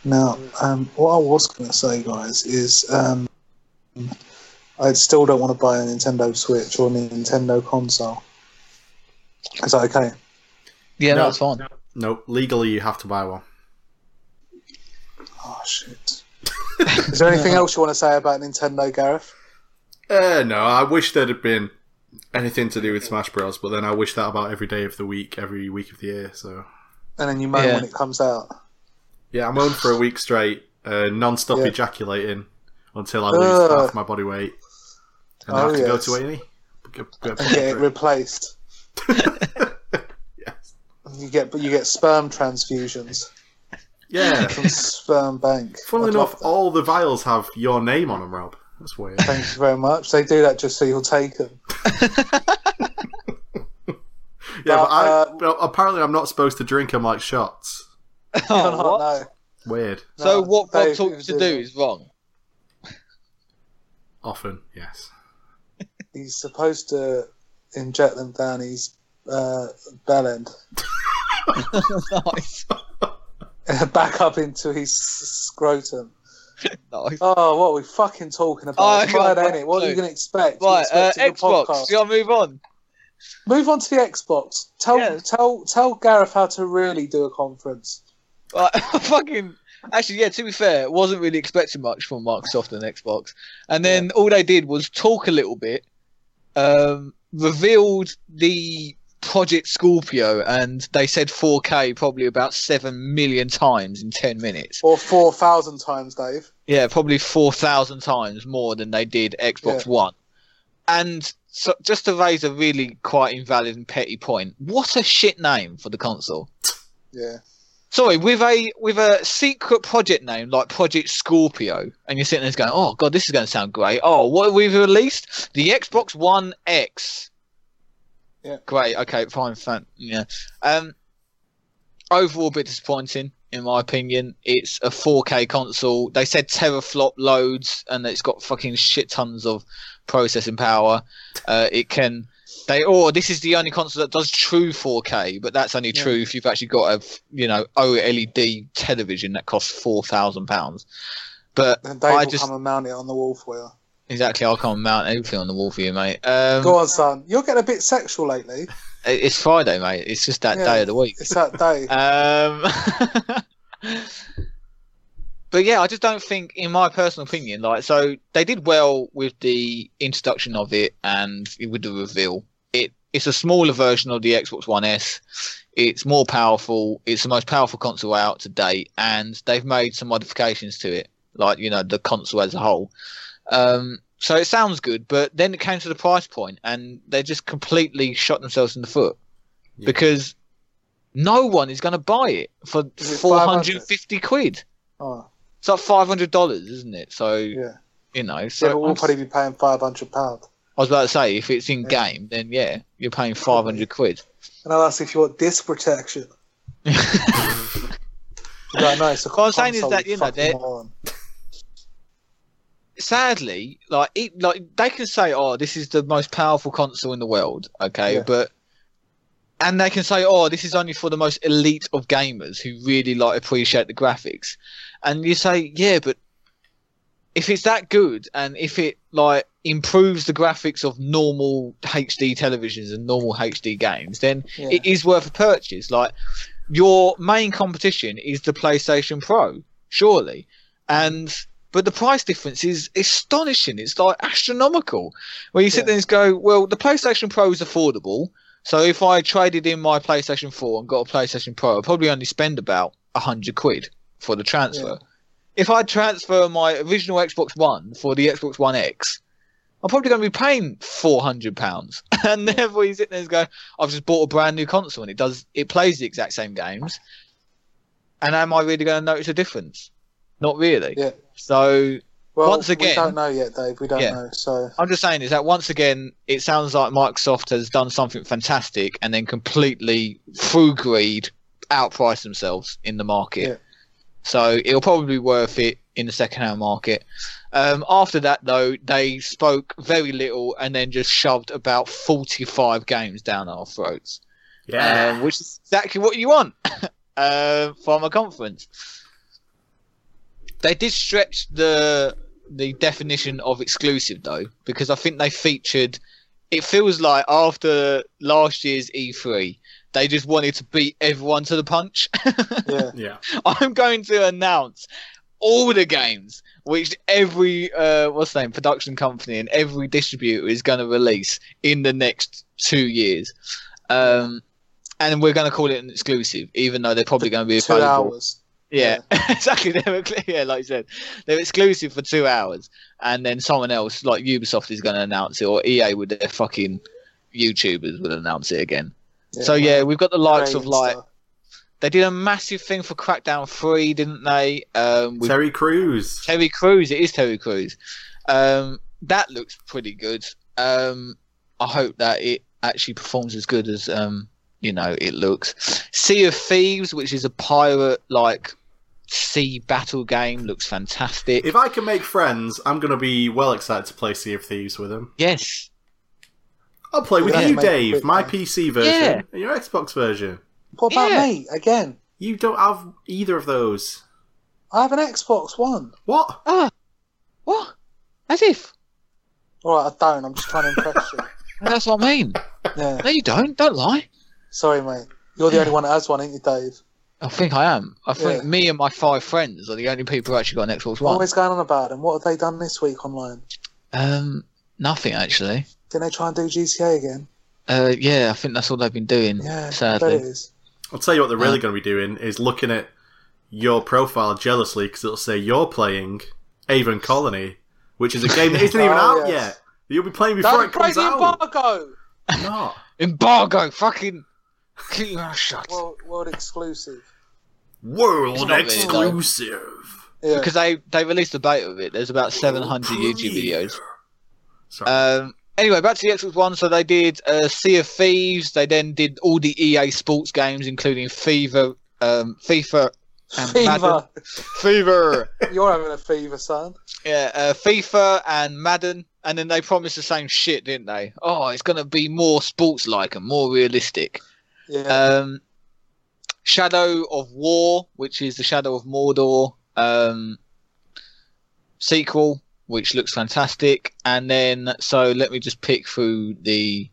Now, um, what I was going to say, guys, is um, I still don't want to buy a Nintendo Switch or a Nintendo console. Is that okay? Yeah, No. no, it's fine. No, legally you have to buy one. Oh shit! Is there anything else you want to say about Nintendo, Gareth? Uh, no, I wish there'd have been anything to do with Smash Bros. But then I wish that about every day of the week, every week of the year. So And then you moan Yeah. when it comes out. yeah, I'm on for a week straight, uh, non-stop Yeah. ejaculating until I lose Ugh. half my body weight, and I Oh, have to go to A and and get it replaced. Yes. You get, but you get sperm transfusions Yeah. from Sperm Bank. Funnily I'd enough, that. all the vials have your name on them, Rob. That's weird. Thank you very much. They do that just so you'll take them. Yeah, but I, uh, well, apparently I'm not supposed to drink them like shots. Oh, what? No. Weird. So No, what Bob Dave, told you you to do do that. is wrong. Often, yes. He's supposed to inject them down his uh, bell end, nice, back up into his scrotum. nice. Oh, what are we fucking talking about? Oh, it's I got Friday, no ain't it? What are you going to expect? Right, uh, Xbox. Do you want to move on? Move on to the Xbox. Tell Yeah. tell tell Gareth how to really do a conference. Right, fucking. Actually, yeah. To be fair, wasn't really expecting much from Microsoft and Xbox, and then all they did was talk a little bit, um, revealed the Project Scorpio, and they said 4K probably about seven million times in ten minutes. Or four thousand times, Dave. Yeah, probably four thousand times more than they did Xbox Yeah. One. And so, just to raise a really quite invalid and petty point, what a shit name for the console. Yeah. Sorry, with a with a secret project name like Project Scorpio, and you're sitting there going, "Oh God, this is going to sound great." Oh, what we've we released? The Xbox One X. Yeah. Great. Okay. Fine. Fine. Yeah. Um. Overall, a bit disappointing in my opinion. It's a 4K console. They said teraflop loads, and it's got fucking shit tons of processing power. Uh, it can. They oh, this is the only console that does true 4K, but that's only Yeah. true if you've actually got a you know OLED television that costs four thousand pounds. But And Dave I will just come and mount it on the wall for you. Exactly, I can't mount everything on the wall for you, mate. Um, Go on, son. You're getting a bit sexual lately. It's Friday, mate. It's just that Yeah. day of the week. It's that day. Um, but yeah, I just don't think, in my personal opinion, like so they did well with the introduction of it and with the reveal. It it's a smaller version of the Xbox One S. It's more powerful. It's the most powerful console out to date, and they've made some modifications to it, like you know the console as a whole. Um, so it sounds good, but then it came to the price point, and they just completely shot themselves in the foot Yeah. because no one is going to buy it for 450 quid. oh, It's like $500, isn't it? So, yeah. You know, so Yeah, we'll I'm- probably be paying five hundred pound. I was about to say, if it's in game, then yeah, you're paying five hundred quid. And I'll ask if you want disc protection. Don't know. So I'm saying is that, you know, they're-. Sadly, like it, like they can say, "Oh, this is the most powerful console in the world," okay, Yeah. but and they can say, "Oh, this is only for the most elite of gamers who really like appreciate the graphics," and you say, "Yeah, but if it's that good and if it like improves the graphics of normal HD televisions and normal HD games, then Yeah. it is worth a purchase. Like your main competition is the PlayStation Pro, surely, and but the price difference is astonishing. It's like astronomical. Where you sit Yeah. there and go, well, the PlayStation Pro is affordable. So if I traded in my PlayStation 4 and got a PlayStation Pro, I'd probably only spend about a hundred quid for the transfer. If I transfer my original Xbox One for the Xbox One X, I'm probably going to be paying four hundred pounds. And therefore, you sit there and go, "I've just bought a brand new console and it does it plays the exact same games." And am I really going to notice a difference? Not really. Yeah. So Well, Once again- we don't know yet, Dave. We don't Yeah. know. So I'm just saying is that once again, it sounds like Microsoft has done something fantastic and then completely, through greed, outpriced themselves in the market. Yeah. So it'll probably be worth it in the second-hand market. Um, after that, though, they spoke very little and then just shoved about 45 games down our throats, Yeah. um, which is exactly what you want uh, from a conference. They did stretch the the definition of exclusive though, because I think they featured. It feels like after last year's E3, they just wanted to beat everyone to the punch. yeah, yeah. I'm going to announce all the games which every uh, what's the name production company and every distributor is going to release in the next two years. Um, and we're going to call it an exclusive, even though they're probably going to be two available. hours. Yeah, exactly. They're yeah, like you said, they're exclusive for two hours, and then someone else, like Ubisoft, is going to announce it, or EA with their fucking YouTubers will announce it again. so yeah, we've got the likes of like stuff. they did a massive thing for Crackdown Three, didn't they? Um, with Terry Crews. Terry Crews. It is Terry Crews. Um, that looks pretty good. Um, I hope that it actually performs as good as um, you know it looks. Sea of Thieves, which is a pirate like sea battle game, looks fantastic. If I can make friends, I'm going to be well excited to play Sea of Thieves with him. yes, I'll play with Yeah, you, Dave. My man. PC version Yeah. and your Xbox version. What about Yeah. me again? You don't have either of those. I have an Xbox One. What? ah, what? As if All right, I don't. I'm just trying to impress you. that's what I mean. Yeah. No, you don't. Don't lie. Sorry, mate. You're the only one that has one, ain't you, Dave? I think I am. I think Yeah. me and my five friends are the only people who actually got an Xbox What One. always going on about them? What have they done this week online? Um, nothing actually. Didn't they try and do GTA again? Uh, yeah, I think that's all they've been doing. Yeah, I bet sadly. it is. I'll tell you what they're really Uh. going to be doing is looking at your profile jealously because it'll say you're playing Aven Colony, which is a game that isn't even Oh, out yes. yet. You'll be playing before Don't it break comes the out. embargo! Not. Embargo, fucking keep your mouth shut. World, world exclusive. World really, exclusive. Yeah. Because they they released a beta of it. There's about 700 YouTube videos. Sorry. Um, anyway, back to the Xbox One. So they did uh, Sea of Thieves. They then did all the EA sports games, including FIFA, um, FIFA, and fever. Madden. Fever. You're having a fever, son. Yeah, uh, FIFA and Madden, and then they promised the same shit, didn't they? Oh, it's going to be more sports-like and more realistic. Um, Shadow of War, which is the Shadow of Mordor um, sequel, which looks fantastic, and then so let me just pick through the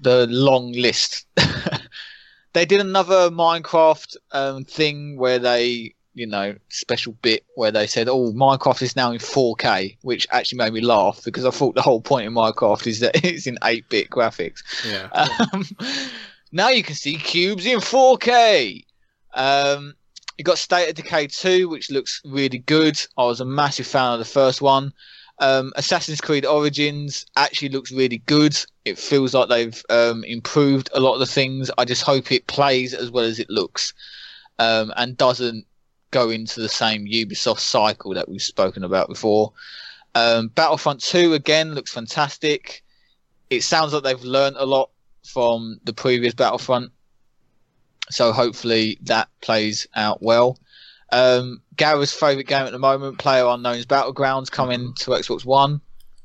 the long list. they did another Minecraft um, thing where they, you know, special bit where they said, "Oh, Minecraft is now in 4K," which actually made me laugh because I thought the whole point in Minecraft is that it's in 8-bit graphics. yeah. Um, now you can see cubes in 4K. Um, you got State of Decay 2, which looks really good. I was a massive fan of the first one. Um, Assassin's Creed Origins actually looks really good. It feels like they've um, improved a lot of the things. I just hope it plays as well as it looks um, and doesn't go into the same Ubisoft cycle that we've spoken about before. Um, Battlefront 2 again looks fantastic. It sounds like they've learned a lot from the previous Battlefront, so hopefully that plays out well. Um, Gareth's favourite game at the moment, PlayerUnknown's Battlegrounds, coming to Xbox One.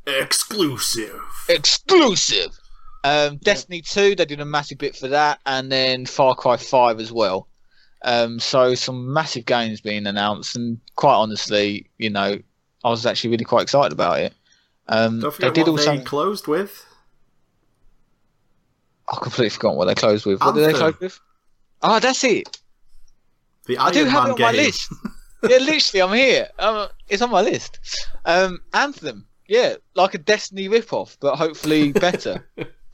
Exclusive. Exclusive! Um, Destiny 2, they did a massive bit for that, and then Far Cry 5 as well. Um, so some massive games being announced, and quite honestly, you know, I was actually really quite excited about it. Um, Don't they did what also. they closed with. I completely forgot what they closed with. What did they close with? Oh, that's it. The I Iron do have it on my list. yeah, literally, I'm here. Um, it's on my list. Um, Anthem. Yeah, like a Destiny ripoff, but hopefully better.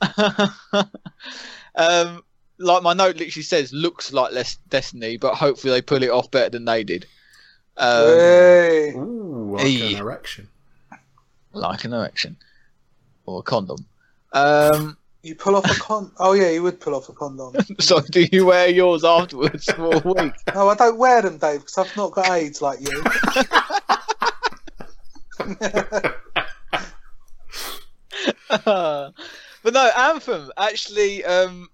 um, like my note literally says, looks like less Destiny, but hopefully they pull it off better than they did. Um, Hey. Ooh, like Hey. an erection. like an erection or a condom. Um, You pull off a con. Oh yeah, you would pull off a condom. so do you wear yours afterwards for a week? No, I don't wear them, Dave, because I've not got AIDS like you. but no, Anthem actually. Um,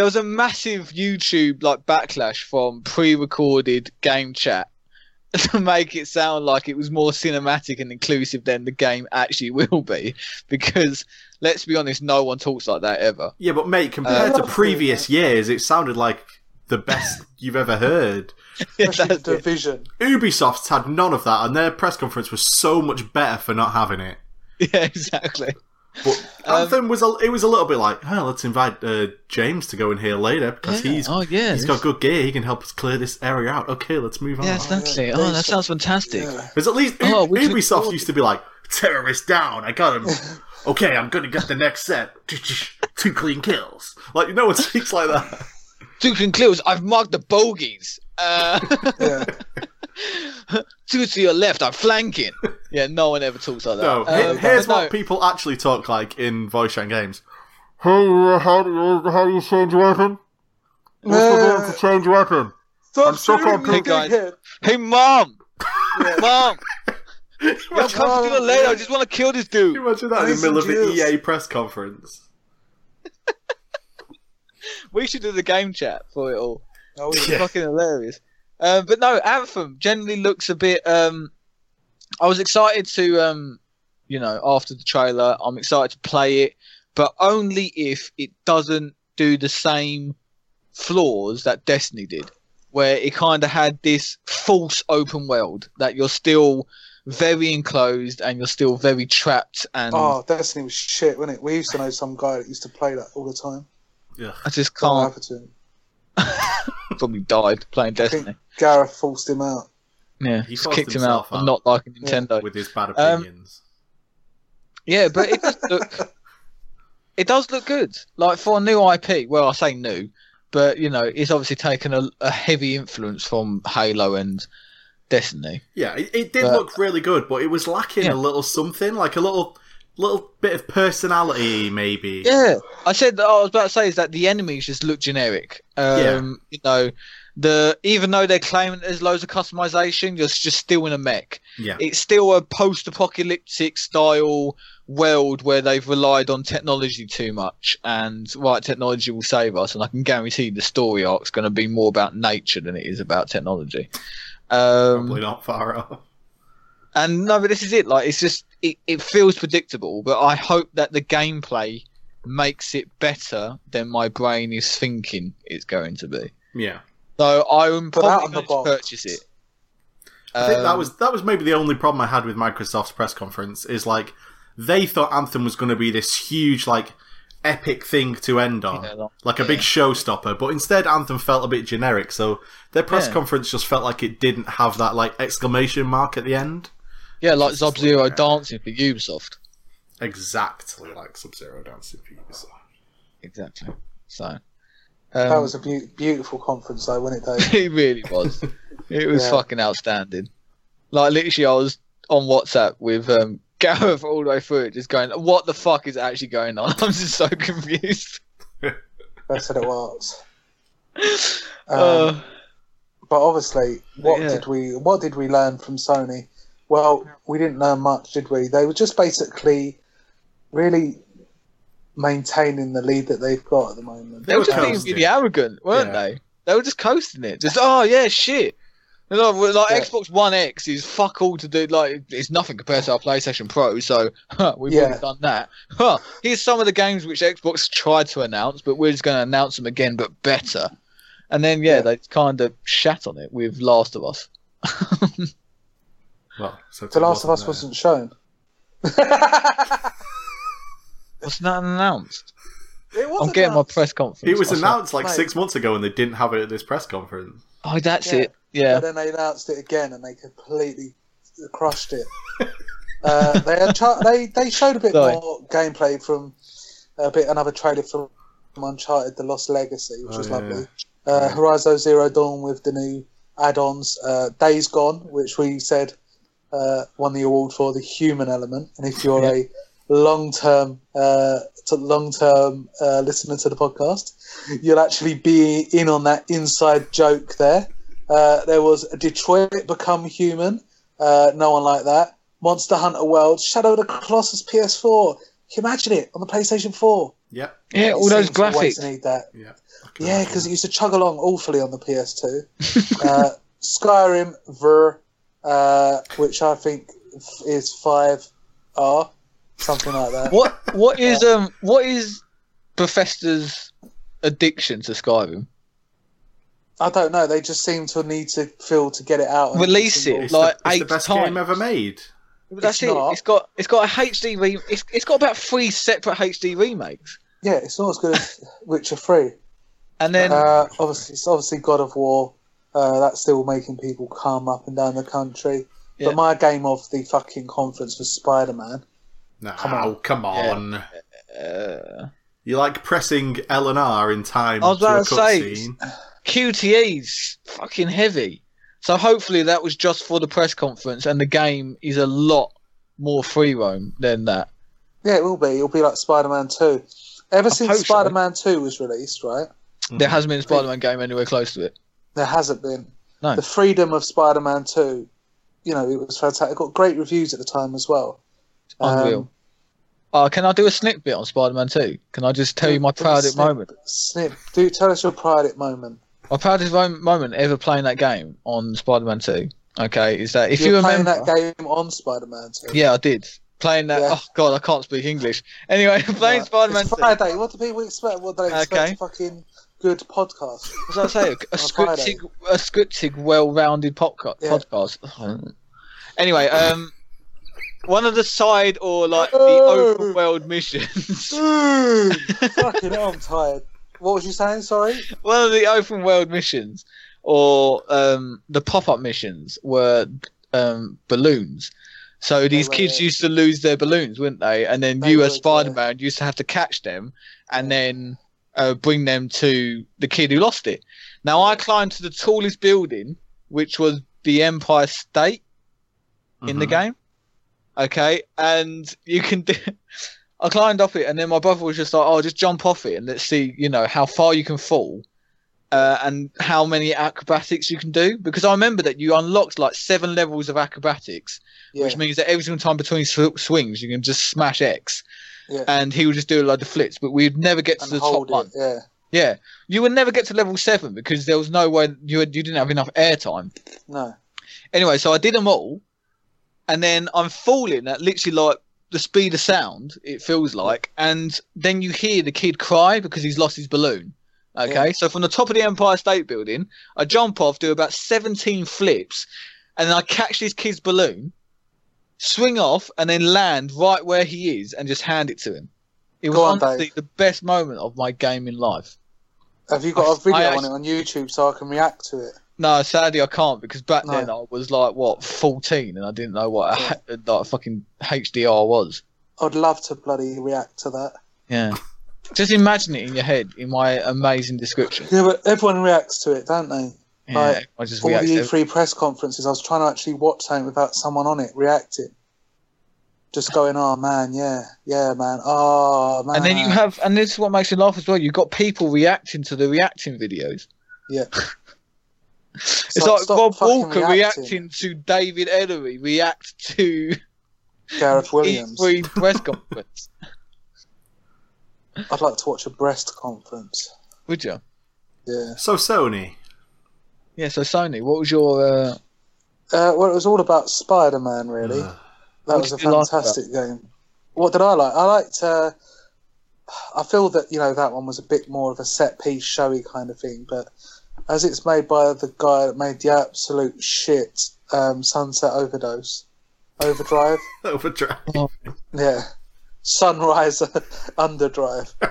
there was a massive YouTube like backlash from pre-recorded game chat to make it sound like it was more cinematic and inclusive than the game actually will be. Because let's be honest, no one talks like that ever. Yeah, but mate, compared to Uh, previous years, it sounded like the best you've ever heard. Especially the it. division. Ubisoft's had none of that, and their press conference was so much better for not having it. yeah, exactly. But Um, Anthem was a, it was a little bit like, oh, let's invite uh, James to go in here later because Yeah. he's oh yeah, he's got good gear. He can help us clear this area out. Okay, let's move on. yeah, exactly. Oh, that sounds fantastic. Yeah. Because at least Oh, U- we should- Ubisoft used to be like, terrorist down, I got him. okay, I'm gonna get the next set. Two clean kills. Like, no one speaks like that. Two concludes. I've marked the bogeys. Uh, Yeah. two to your left. I'm flanking. Yeah, no one ever talks like that. No, Um, here's but no, what people actually talk like in voice chat games. Hey, uh, how do you, how do you change weapon? What's the Uh, name to change weapon? I'm so shooting me. Hey, guys. dickhead. Hey, mom, Yeah. mom, I'll come to you later. I just want to kill this Can you dude. imagine that in the middle of the. EA press conference? We should do the game chat for it all. Oh, It's yeah. fucking hilarious. Um, but no, Anthem generally looks a bit. Um, I was excited to, um, you know, after the trailer, I'm excited to play it, but only if it doesn't do the same flaws that Destiny did, where it kind of had this false open world that you're still very enclosed and you're still very trapped. And Oh, Destiny was shit, wasn't it? We used to know some guy that used to play that all the time. Yeah. I just What can't. Happened to him? Probably died playing I think Destiny. Gareth forced him out. Yeah, He just kicked him out himself for out. not liking Nintendo. With his bad Um, opinions. Yeah, but it does look. It does look good. Like for a new IP. Well, I say new, but you know, it's obviously taken a, a heavy influence from Halo and Destiny. yeah, it, it did but- look really good, but it was lacking Yeah. a little something, like a little little bit of personality, maybe. Yeah, I said that. I was about to say is that the enemies just look generic. Um, You know, the even though they're claiming there's loads of customization, you're just still in a mech. Yeah. It's still a post-apocalyptic style world where they've relied on technology too much, and right, technology will save us. And I can guarantee the story arc's going to be more about nature than it is about technology. Um, Probably not far off. and no, but this is it. Like, it's just it, it feels predictable, but I hope that the gameplay makes it better than my brain is thinking it's going to be. Yeah. So I'm Put that probably on the going to purchase it. I think that Um, was that was maybe the only problem I had with Microsoft's press conference is like they thought Anthem was going to be this huge like epic thing to end on, Yeah, like- like a big showstopper, but instead Anthem felt a bit generic. So their press Yeah. conference just felt like it didn't have that like exclamation mark at the end. Yeah, like Just Sub Zero like dancing for Ubisoft. Exactly like Sub Zero dancing for Ubisoft. Exactly. So um, That was a beau- beautiful conference, though, wasn't it, Dave? it really was. It was Yeah. fucking outstanding. Like literally, I was on WhatsApp with um, Gareth all the way through it, just going, "What the fuck is actually going on?" I'm just so confused. That's what it was. Um, Uh, but obviously, what Yeah. did we what did we learn from Sony? Well, we didn't learn much, did we? They were just basically really maintaining the lead that they've got at the moment. They were just were being really arrogant, weren't Yeah. they? They were just coasting it. Just oh yeah, shit. You know, like Yeah. Xbox One X is fuck all to do. Like it's nothing compared to our PlayStation Pro. So huh, we've Yeah. already done that. Huh, here's some of the games which Xbox tried to announce, but we're just going to announce them again, but better. And then yeah, Yeah. they kind of shat on it with Last of Us. Well, so The Last of Us there. wasn't shown. Wasn't that announced? It I'm wasn't getting my press conference. It was I announced like Mate. six months ago, and they didn't have it at this press conference. Oh, that's Yeah. it. Yeah. But then they announced it again, and they completely crushed it. uh, they had tra- they they showed a bit Sorry. more gameplay from a bit another trailer from Uncharted: The Lost Legacy, which Oh, was yeah. lovely. Uh, Horizon Zero Dawn with the new add-ons. Uh, Days Gone, which we said uh, won the award for the human element. And if you're a long-term uh, long-term uh, listener to the podcast, you'll actually be in on that inside joke there. Uh, there was Detroit Become Human. Uh, no one like that. Monster Hunter World, Shadow of the Colossus PS4. Can you imagine it on the PlayStation 4? Yep. Yeah, all those seems to always graphics. Need that. Yeah. I Yeah, because it used to chug along awfully on the PS2. uh, Skyrim Ver, uh, which I think is five R, something like that. What what is um what is Bethesda's addiction to Skyrim? I don't know. They just seem to need to feel to get it out. and Release it. It's, like the, it's eight the best times. game ever made. That's It's it. not. It's got it's got a HD re- it's, it's got about three separate HD remakes, Yeah, it's not as good as Witcher Three. and then Uh, obviously, it's obviously God of War. Uh, that's still making people come up and down the country. Yeah. But my game of the fucking conference was Spider Man. No, Come on. come on. on. uh, You like pressing L and R in time I was to a about to say- cutscene. QTE's fucking heavy. So hopefully that was just for the press conference, and the game is a lot more free roam than that. Yeah, it will be. It'll be like Spider Man Two. Ever I since. Spider Man Two was released, right? There hasn't been a Spider-Man game anywhere close to it. There hasn't been. No. The freedom of Spider Man Two. You know, it was fantastic. It got great reviews at the time as well. Unreal. Um, Oh, can I do a snip bit on Spider-Man 2? Can I just tell you my do proudest snip- moment? Snip. Do tell us your proudest moment. My proudest moment ever playing that game on Spider-Man 2. Okay, is that if You're you playing remember? that game on Spider Man Two. Yeah, I did. Playing that. Yeah. Oh God, I can't speak English. Anyway, playing Right. Spider-Man 2. Friday. What do people expect? What do they expect? Okay. Fucking good podcast. Was I say? A On scripted, a scripted, well-rounded podca- Yeah. podcast. Anyway, um, one of the side or like the Oh. open world missions. fucking hell, I'm tired. What was you saying? Sorry. one of the open world missions or um, the pop-up missions were um, balloons. So these kids used to lose their balloons, wouldn't they? And then They you, as Spider-Man, used to have to catch them and then uh, bring them to the kid who lost it. Now I climbed to the tallest building, which was the Empire State in the Mhm. game. Okay, and you can do. I climbed up it, and then my brother was just like, "Oh, just jump off it, and let's see, you know, how far you can fall, uh, and how many acrobatics you can do." Because I remember that you unlocked like seven levels of acrobatics, Yeah. which means that every single time between sw- swings, you can just smash X, yeah. and he would just do a load of flips. But we'd never get to and the top hold one. Yeah. Yeah, you would never get to level seven because there was no way you had, you didn't have enough airtime. No. Anyway, so I did them all, and then I'm falling at literally like the speed of sound. It feels like, and then you hear the kid cry because he's lost his balloon. Okay, Yeah. so from the top of the Empire State Building, I jump off, do about 17 flips, and then I catch this kid's balloon, swing off, and then land right where he is, and just hand it to him. It was on, honestly Dave. the best moment of my gaming life. Have you got a video I on actually- it on YouTube so I can react to it? No, sadly I can't because back No. then I was like what 14 and I didn't know what a, Yeah. like fucking HDR was. I'd love to bloody react to that. Yeah. Just imagine it in your head in my amazing description. Yeah, but everyone reacts to it, don't they? Yeah, Right. I just All the reacted. E3 press conferences, I was trying to actually watch something without someone on it reacting. Just going, oh man, yeah, yeah, man, oh man. And then you have, and this is what makes me laugh as well. You've got people reacting to the reacting videos. Yeah. It's Stop- like stop Rob fucking Walker reacting to David Ellery react to Gareth Williams. E3 press conference. I'd like to watch a breast conference. Would you? Yeah. So Sony, Yeah. So Sony, what was your? Uh, Uh, well, it was all about Spider-Man, really. Ugh. that was a did you like fantastic game. What did I like? I liked. Uh, I feel that you know that one was a bit more of a set piece, showy kind of thing, but as it's made by the guy that made the absolute shit um, Sunset Overdose, Overdrive, Overdrive. yeah, Sunrise Underdrive.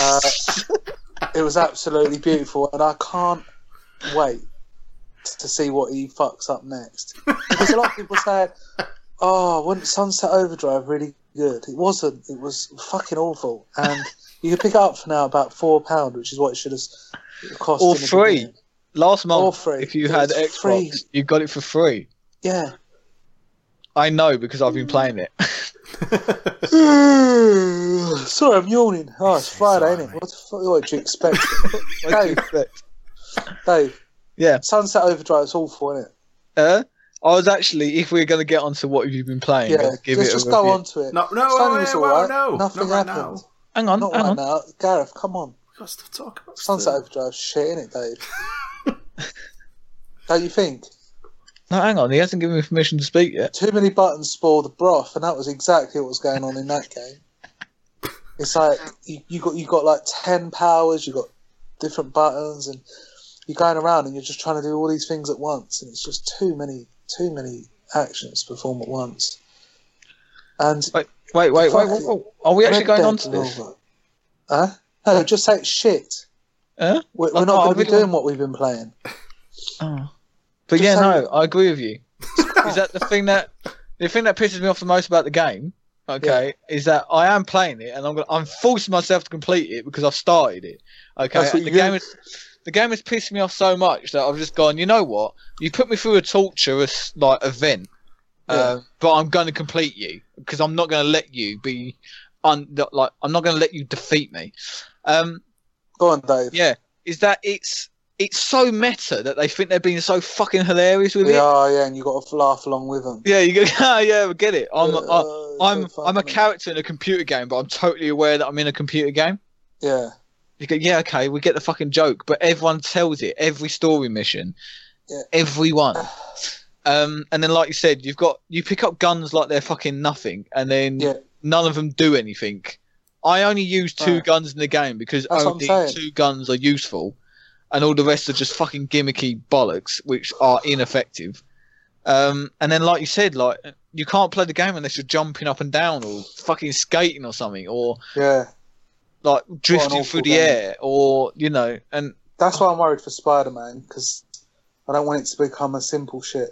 Uh, it was absolutely beautiful, and I can't wait to see what he fucks up next. Because a lot of people say, "Oh, wasn't Sunset Overdrive really good?" It wasn't. It was fucking awful, and you can pick it up for now about four pound, which is what it should have cost. Or in free. beginning. last month, Or free. if you It had was Xbox, free. you got it for free. Yeah. I know because I've been playing it. Sorry, I'm yawning. Oh, it's Friday, Sorry, ain't it? What the fuck? What do you expect, What do you Dave? expect? Dave? Yeah. Sunset Overdrive's awful, isn't it? Uh, I was actually, if we're going to get onto what have you've been playing, Yeah. gonna give Just, it a just go review. on to it. no, no, Sony wait, was wait, alright. no, Nothing not right happened. now. Hang on, Not hang right on. now. Gareth, come on. We've got stuff to talk about. Sunset still. Overdrive's shit, in it, Dave? Don't you think? No, hang on. He hasn't given me permission to speak yet. Too many buttons spoil the broth, and that was exactly what was going on in that game. It's like you, you got you got like ten powers, you got different buttons, and you're going around and you're just trying to do all these things at once, and it's just too many too many actions to perform at once. And Wait, wait, wait, wait. wait, wait. Are we actually going on to this? Huh? No, just say shit. Huh? We're, Oh, we're no, not going to be doing what we've been playing. Oh. But Just yeah, no, I agree with you. is that the thing that the thing that pisses me off the most about the game? Okay, is that I am playing it and I'm gonna, I'm forcing myself to complete it because I've started it. Okay, oh, That's the game is the game has pissed me off so much that I've just gone. You know what? You put me through a torturous like event, uh, but I'm going to complete you because I'm not going to let you be un like I'm not going to let you defeat me. Um, Go on, Dave. yeah, is that it's it's so meta that they think they're being so fucking hilarious with We it. are, yeah, and you got to laugh along with them. Yeah, you go. Ah, yeah, we get it. I'm I, Uh, I'm so I'm a character in a computer game, but I'm totally aware that I'm in a computer game. Yeah, You go, yeah, okay, we get the fucking joke, but everyone tells it every story mission, Yeah. everyone. Um, and then like you said, you've got you pick up guns like they're fucking nothing, and then Yeah. none of them do anything. I only use two Right. guns in the game because That's only two guns are useful, and all the rest are just fucking gimmicky bollocks, which are ineffective. Um, and then, like you said, like you can't play the game unless you're jumping up and down or fucking skating or something, or yeah. Like drifting through the game. air, or you know. And That's why I'm worried for Spider Man because I don't want it to become a simple shit.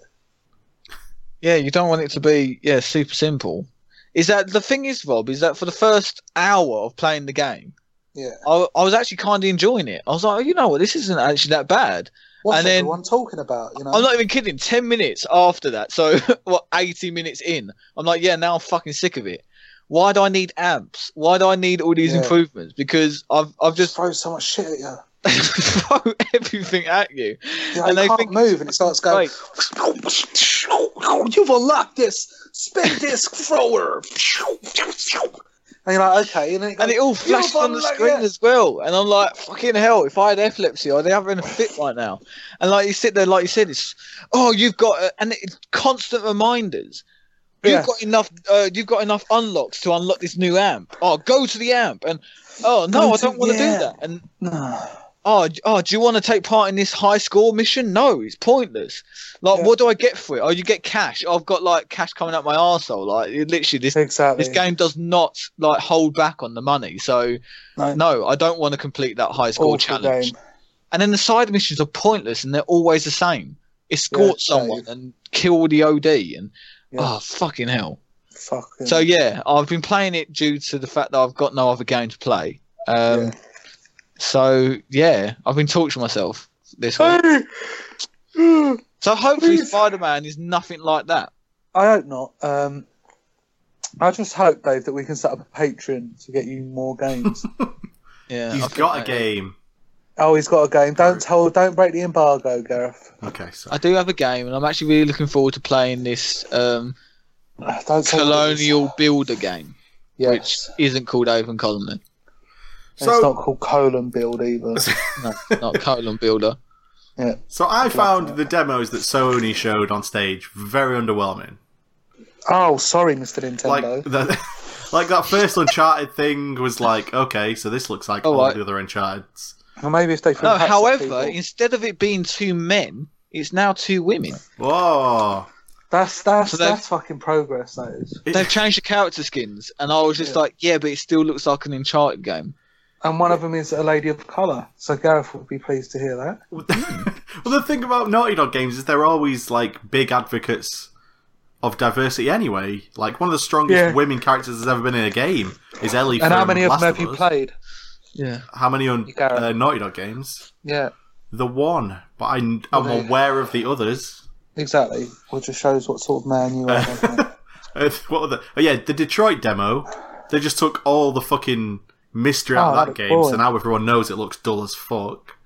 yeah, you don't want it to be yeah super simple. Is that the thing? Is Rob? Is that for the first hour of playing the game? Yeah. I, I was actually kind of enjoying it. I was like, oh, you know what, this isn't actually that bad. What's And then- everyone talking about? You know. I'm not even kidding. Ten minutes after that, so what? Eighty minutes in, I'm like, yeah, now I'm fucking sick of it. Why do I need amps? Why do I need all these Yeah. improvements? Because I've I've just just throw so much shit at you. throw everything at you. Know, And you they can't think- move, and it starts going. You've unlocked this spin disc thrower. And you're like, okay, and it, goes, And it all "You've flashed on the unlocked screen it." as well. And I'm like, fucking hell, if I had epilepsy, I'd be having a fit right now. And like you sit there, like you said, it's, oh, you've got, and it's constant reminders. You've got enough, uh, you've got enough unlocks to unlock this new amp. Oh, go to the amp. And, oh, no, Go I don't want to yeah. do that. And, No. oh, oh, do you want to take part in this high score mission? No, it's pointless. Like, Yeah. what do I get for it? Oh, you get cash. I've got like cash coming out my arsehole. Like, literally, this Exactly. this game does not like hold back on the money. So No. no, I don't want to complete that high score Awful challenge. game. And then the side missions are pointless and they're always the same. Escort Yeah, someone and kill the OD and Yeah. oh fucking hell. Fucking. So yeah, I've been playing it due to the fact that I've got no other game to play. Um, Yeah. So yeah, I've been torturing myself this week. So hopefully Spider Man is nothing like that. I hope not. Um, I just hope, Dave, that we can set up a Patreon to get you more games. Yeah, I He's think got a that- game. Oh, he's got a game. Don't tell. Don't break the embargo, Gareth. Okay, so I do have a game, and I'm actually really looking forward to playing this um, Don't say what. Colonial Builder game, Yes. which isn't called Aven Colony. And it's not called colon build either. No, not Colon Builder. yeah. so I found the demos that Sony showed on stage very underwhelming. Oh, sorry, Mr. Like Nintendo. like that first Uncharted thing was like, okay, so this looks like Oh, all right. the other Uncharted's. Or maybe if they threw No, however, people. instead of it being two men, it's now two women. Whoa! that's that's So that's fucking progress. That is. They've changed the character skins, and I was just Yeah. like, yeah, but it still looks like an Uncharted game. And one of them is a lady of colour. So Gareth would be pleased to hear that. well, the thing about Naughty Dog games is they're always like big advocates of diversity. Anyway, like one of the strongest Yeah. women characters that's ever been in a game is Ellie. And how from many of them have you played? Yeah. How many on You can't- uh, Naughty Dog games? Yeah, The one, but I, I'm Well, they- aware of the others. exactly. Which just shows what sort of man you are. doesn't it? Uh, what are the? Oh yeah, the Detroit demo. They just took all the fucking mystery out Oh, of that that looked game, so now everyone knows it looks dull as fuck.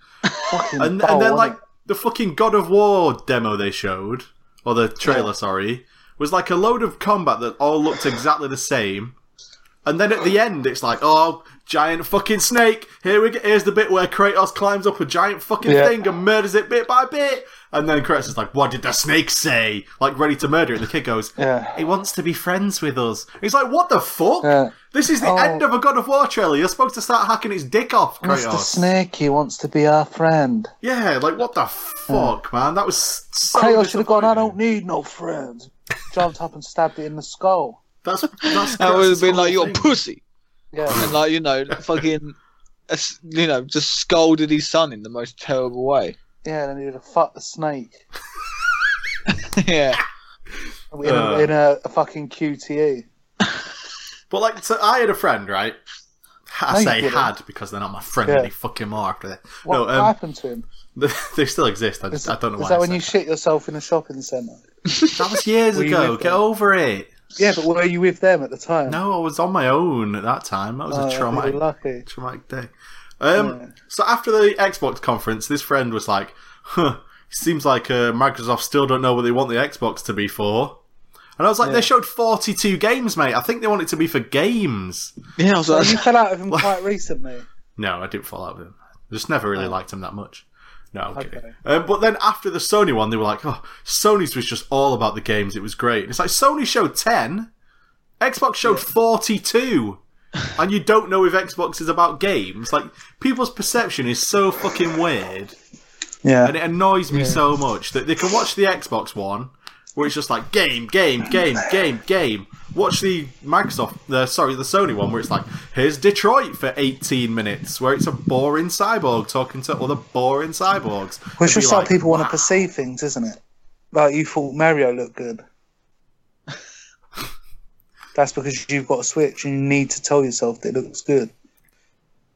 And, dull, and then like it? the fucking God of War demo they showed, or the trailer, Yeah. sorry, was like a load of combat that all looked exactly the same. And then at the end, it's like, oh, giant fucking snake. Here we go. Here's the bit where Kratos climbs up a giant fucking Yeah. thing and murders it bit by bit. And then Kratos is like, what did the snake say? Like, ready to murder it. And the kid goes, Yeah. he wants to be friends with us. He's like, what the fuck? Yeah. This is the Oh. end of a God of War trailer. You're supposed to start hacking his dick off, Mr. Kratos. Snakey wants to be our friend. Yeah, like what the fuck, man? That was so. Kratos should have gone. I don't need no friends. Jumped up and stabbed it in the skull. That's that's. That would have been like, whole you're a pussy. Yeah. And like, you know, fucking, you know, just scolded his son in the most terrible way. Yeah, and then he'd have fucked the snake yeah. in, a, Uh. in a, a fucking QTE. But like, so I had a friend, right? I No, you say didn't. had because they're not my friend Yeah. any fucking more after that. What no, um, happened to him? they still exist. I, Is, I don't know is why. that I when said you shit yourself in a shopping centre? that. That was years Were you ago. with Get them? over it. Yeah, but were you with them at the time? No, I was on my own at that time. That was Oh, a you traumatic, were lucky. traumatic day. Um, Yeah. So after the Xbox conference, this friend was like, "Huh, seems like uh, Microsoft still don't know what they want the Xbox to be for." And I was like, Yeah. "They showed forty-two games, mate. I think they want it to be for games." Yeah, I was So like, you fell out of him quite recently. No, I didn't fall out with him. I just never really liked him that much. No, I'm kidding. Um, but then after the Sony one, they were like, "Oh, Sony's was just all about the games. It was great." And it's like Sony showed ten, Xbox showed forty-two, and you don't know if Xbox is about games. Like people's perception is so fucking weird, Yeah. and it annoys me so much that they can watch the Xbox one, where it's just like game, game, game, game, game. Watch the Microsoft, the sorry, the Sony one, where it's like here's Detroit for 18 minutes, where it's a boring cyborg talking to other boring cyborgs. Well, it's It'd how like, people want to perceive things, isn't it? Like you thought Mario looked good. That's because you've got a Switch and you need to tell yourself that it looks good.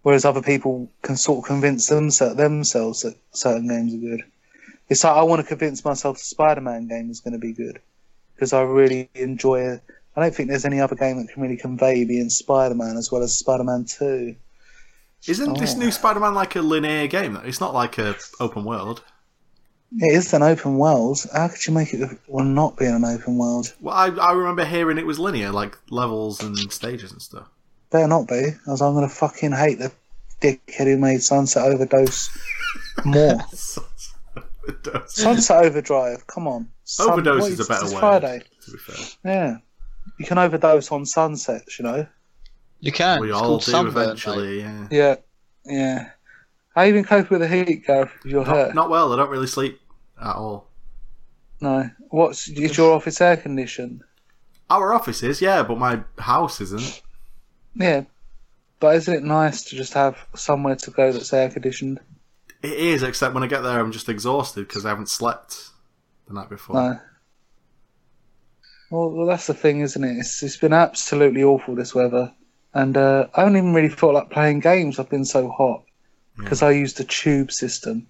Whereas other people can sort of convince themse- themselves that certain games are good. It's like I want to convince myself the Spider-Man game is going to be good because I really enjoy it. I don't think there's any other game that can really convey being Spider-Man as well as Spider-Man Two. Isn't this Oh. new Spider-Man like a linear game? It's not like a open world. It is an open world. How could you make it well not being an open world? Well, I, I remember hearing it was linear, like levels and stages and stuff. Better not be, as I'm gonna fucking hate the dickhead who made Sunset Overdose more. Sunset Overdrive, come on. Sun- Overdose what is a better word. Friday. To be fair, Yeah. You can overdose on sunsets, you know? you can. we it's all do sunburn, mate. eventually. Yeah. Yeah. Yeah. How you been coping with the heat, Gareth? If you're Not, hurt? not well. I don't really sleep at all. No. What's is your office air conditioned? Our office is, yeah, but my house isn't. Yeah. But isn't it nice to just have somewhere to go that's air conditioned? It is, except when I get there, I'm just exhausted because I haven't slept the night before. No. Well, well, that's the thing, isn't it? It's, it's been absolutely awful this weather, and uh, I haven't even really felt like playing games. I've been so hot because I use the tube system,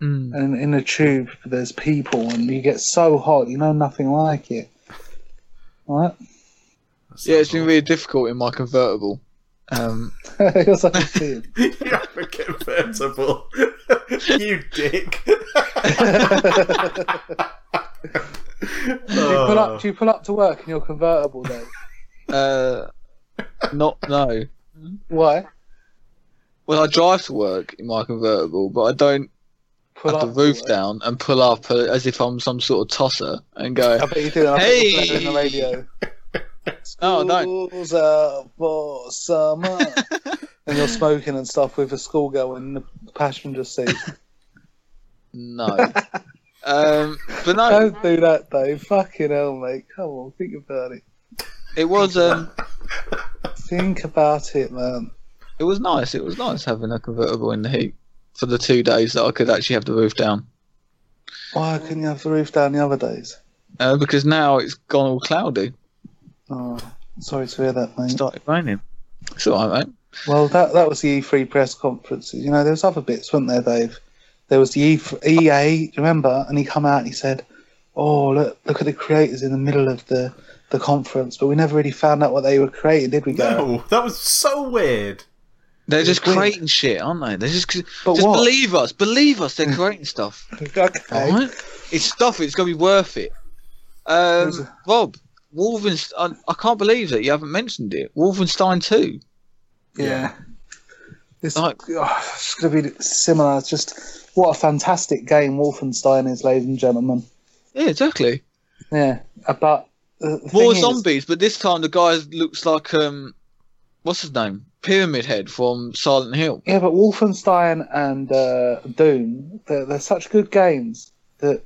Mm. and in the tube there's people, and you get so hot, you know nothing like it. Right? That Yeah, it's been really difficult in my convertible Um, You're such a kid. you have a convertible. you dick. Do you, pull up, do you pull up to work in your convertible, though? uh, not no. Why? Well, I drive to work in my convertible, but I don't Pull have up the roof down and pull up uh, as if I'm some sort of tosser and go. I bet you do. I bet Hey! you're playing the radio. Oh, No. School's out for summer. and you're smoking and stuff with a schoolgirl in the passenger seat. No. Um, but no, Don't do that, Dave. Fucking hell, mate. Come on, think about it. it was um, Think about it, man. it was nice. It was nice having a convertible in the heat for the two days that I could actually have the roof down. Why couldn't you have the roof down the other days? Uh, because now it's gone all cloudy. Oh, sorry to hear that, It mate. started raining. It's alright, mate. Well, that that was the E3 press conferences. You know, there was other bits, weren't there, Dave? There was the E EA, remember? And he come out and he said, "Oh, look, look at the creators in the middle of the the conference," but we never really found out what they were creating, did we? Gareth? No, that was so weird. They're just weird. creating shit, aren't they? They're just But just what? believe us, believe us. They're creating stuff. Okay. Alright? It's stuff. It's gonna be worth it. Um, Who's- Rob, Wolfenstein. I, I can't believe that you haven't mentioned it. Wolfenstein Two. Yeah. It's, Like- oh, it's going to be similar. It's just what a fantastic game Wolfenstein is, ladies and gentlemen. Yeah, exactly. Yeah, uh, but the the More is- zombies, but this time the guy looks like um, what's his name? Pyramid Head from Silent Hill. Yeah, but Wolfenstein and uh, Doom, they're, they're such good games that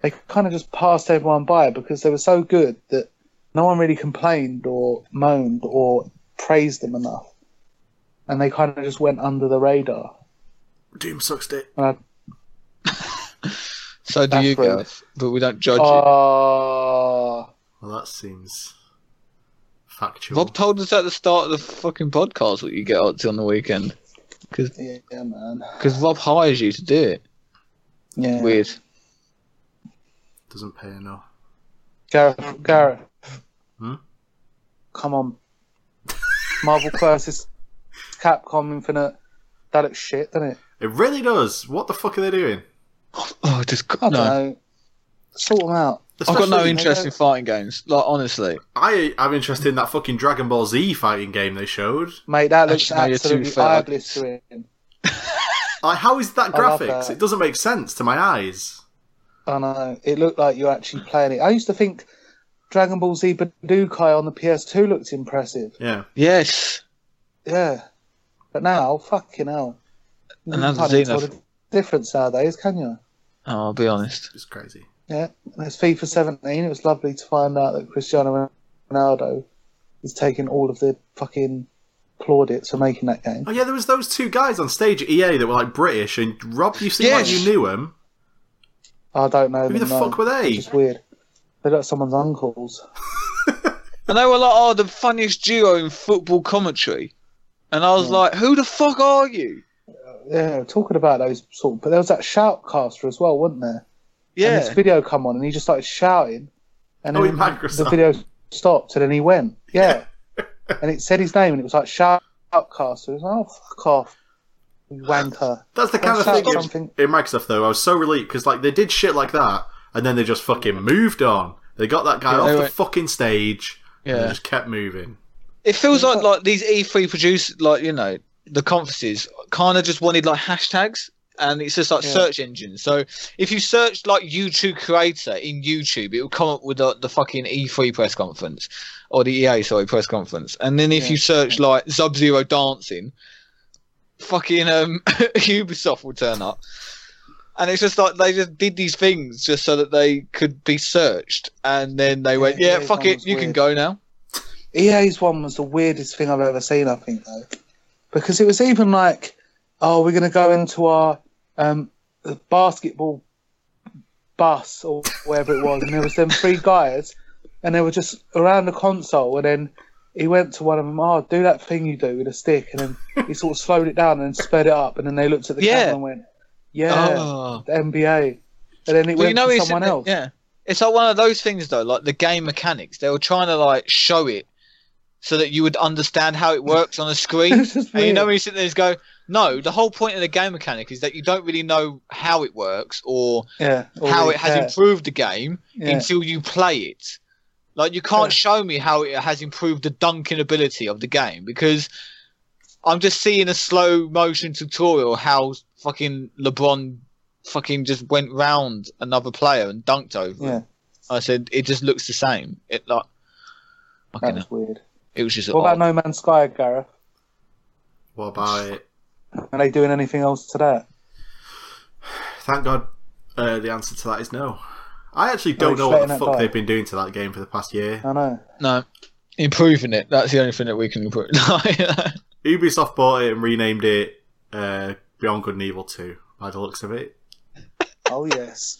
they kind of just passed everyone by because they were so good that no one really complained or moaned or praised them enough. And they kind of just went under the radar. Doom sucks dick. Uh, So do you, rude. Gareth, but we don't judge you. uh, Well, that seems factual. Rob told us at the start of the fucking podcast what you get up to on the weekend. Because yeah, man. Rob hires you to do it. Yeah. Weird. Doesn't pay enough. Gareth, Gareth. Hmm? Come on. Marvel versus Capcom Infinite. That looks shit, doesn't it? It really does. What the fuck are they doing? Oh, just I don't no. know. Sort them out. I've got no Especially- interest in fighting games. Like honestly, I am interested in that fucking Dragon Ball Z fighting game they showed. Mate, that looks Actually, no, absolutely fair. eye blistering. Like, how is that graphics? that. It doesn't make sense to my eyes. I know. It looked like you're actually playing it. I used to think Dragon Ball Z Budokai on the PS2 looked impressive. Yeah. yes. Yeah. But now, fucking hell. You Another can't even tell Xenof- the difference nowadays, can you? Oh, I'll be honest. It's crazy. Yeah. And it's FIFA 17. It was lovely to find out that Cristiano Ronaldo is taking all of the fucking plaudits for making that game. Oh yeah, there was those two guys on stage at EA that were like British, and Rob, you seem like you knew them. I don't know Who them. the no. fuck were they? It's just weird. They're like someone's uncles. And they were like, "Oh, the funniest duo in football commentary," and I was Yeah. like, "Who the fuck are you?" Yeah, talking about those sort. of, But there was that shoutcaster as well, wasn't there? And this video come on, and he just started shouting, and Oh, then in the video stopped, and then he went, yeah, and it said his name, and it was like shoutcaster. It was like, oh fuck off, you wanker. That's the kind of thing in, something. in Microsoft, though. I was so relieved because like they did shit like that, and then they just fucking moved on. They got that guy Yeah, off the went- fucking stage, and yeah. just kept moving. It feels like like these E3 producers, like you know, the conferences kind of just wanted like hashtags, and it's just like Yeah. search engines. So if you search like YouTube creator in YouTube, it will come up with the, the fucking E3 press conference or the EA sorry press conference, and then if Yeah. you search like Sub Zero dancing, fucking um Ubisoft will turn up. And it's just like they just did these things just so that they could be searched, and then they went, Yeah, "Yeah, fuck it, you can go now." EA's one was the weirdest thing I've ever seen. I think though, because it was even like, oh, we're going to go into our um, basketball bus or wherever it was, and there was them three guys, and they were just around the console, and then he went to one of them, oh, do that thing you do with a stick, and then he sort of slowed it down and sped it up, and then they looked at the Yeah. camera and went, yeah, Oh. the NBA, and then it Well, went you know, to someone else. Yeah, it's like one of those things though, like the game mechanics. They were trying to like show it so that you would understand how it works on a screen. And you know when you sit there and go, no, the whole point of the game mechanic is that you don't really know how it works or yeah, how it has improved the game Yeah. until you play it. Like you can't show me how it has improved the dunking ability of the game because I'm just seeing a slow motion tutorial how fucking LeBron fucking just went round another player and dunked over. Yeah, him. I said it just looks the same. It like fucking that's weird. It was just What odd. about No Man's Sky, Gareth? What about it? Are they doing anything else to that? Thank God uh, the answer to that is no. I actually Oh, don't know what the fuck die. they've been doing to that game for the past year. I know. no, improving it. That's the only thing that we can improve. Ubisoft bought it and renamed it uh, Beyond Good and Evil 2, by the looks of it. Oh yes.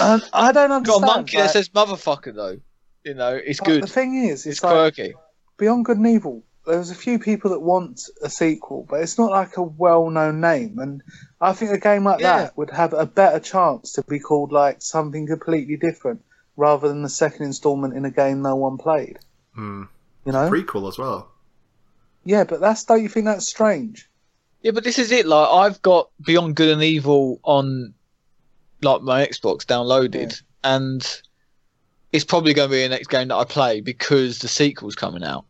Um, I don't understand. Got a monkey like, that says motherfucker though. You know, it's but good. The thing is, It's it's, like quirky. Beyond Good and Evil. There's a few people that want a sequel, but it's not like a well-known name, and I think a game like Yeah. that would have a better chance to be called like something completely different, rather than the second installment in a game no one played. Hmm. You know? Prequel as well. Yeah, but that's don't you think that's strange? Yeah, but this is it. Like I've got Beyond Good and Evil on like my Xbox downloaded, and it's probably going to be the next game that I play because the sequel's coming out.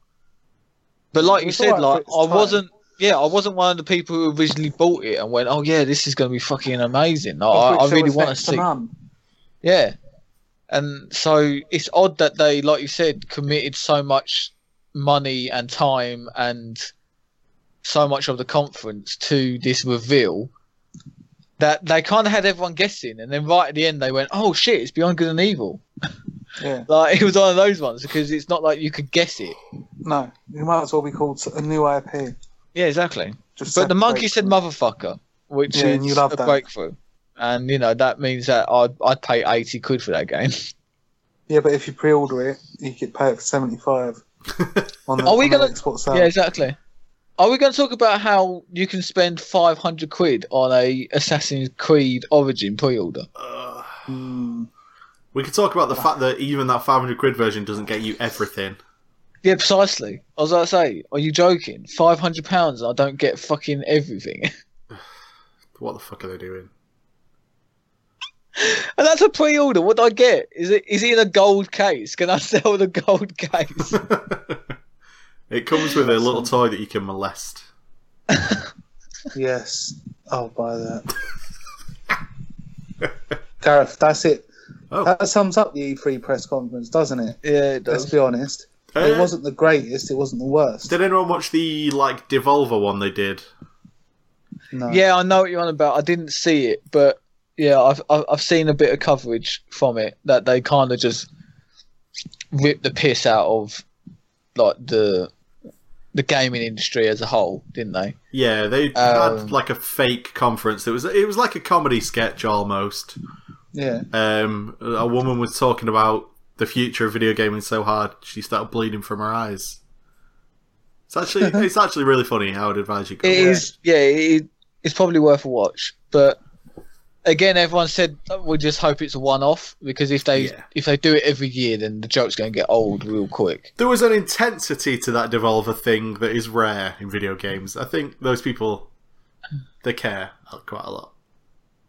But like you said, like I time. wasn't. Yeah, I wasn't one of the people who originally bought it and went, "Oh yeah, this is going to be fucking amazing." Like, I, I really want to to see. none. Yeah. And so it's odd that they, like you said, committed so much money and time and so much of the conference to this reveal that they kind of had everyone guessing. And then right at the end, they went, oh shit, it's Beyond Good and Evil. Yeah, Like, it was one of those ones because it's not like you could guess it. no, it might as well be called a new IP. Yeah, exactly. Just But the monkey said motherfucker, which Yeah, and is you love a that. breakthrough. And, you know, that means that I'd, I'd pay 80 quid for that game. Yeah, but if you pre-order it, you could pay it for seventy-five. On the, Are we on gonna- Xbox sale. Yeah, exactly. Are we going to talk about how you can spend 500 quid on a Assassin's Creed Origin pre-order? Uh, we could talk about the fact that even that 500 quid version doesn't get you everything. Yeah, precisely. I was to say, are you joking? 500 pounds and I don't get fucking everything. What the fuck are they doing? and that's a pre-order. What do I get? Is it is it in a gold case? Can I sell the gold case? it comes with a little toy that you can molest. Yes, I'll buy that. Gareth, that's it. Oh. That sums up the E3 press conference, doesn't it? yeah, it Let's does. be honest. Uh, It wasn't the greatest. It wasn't the worst. Did anyone watch the like Devolver one they did? No. Yeah, I know what you're on about. I didn't see it, but yeah, I've I've I've seen a bit of coverage from it that they kind of just ripped the piss out of like the the gaming industry as a whole, didn't they? Yeah, they Um, had like a fake conference. It was it was like a comedy sketch almost. Yeah. Um, a woman was talking about the future of video gaming so hard she started bleeding from her eyes. It's actually it's actually really funny. I would advise you go. It is, yeah, it, it's probably worth a watch. But again, everyone said "Oh, we just hope it's a one-off because if they Yeah. if they do it every year, then the joke's going to get old real quick. There was an intensity to that Devolver thing that is rare in video games. I think those people they care quite a lot.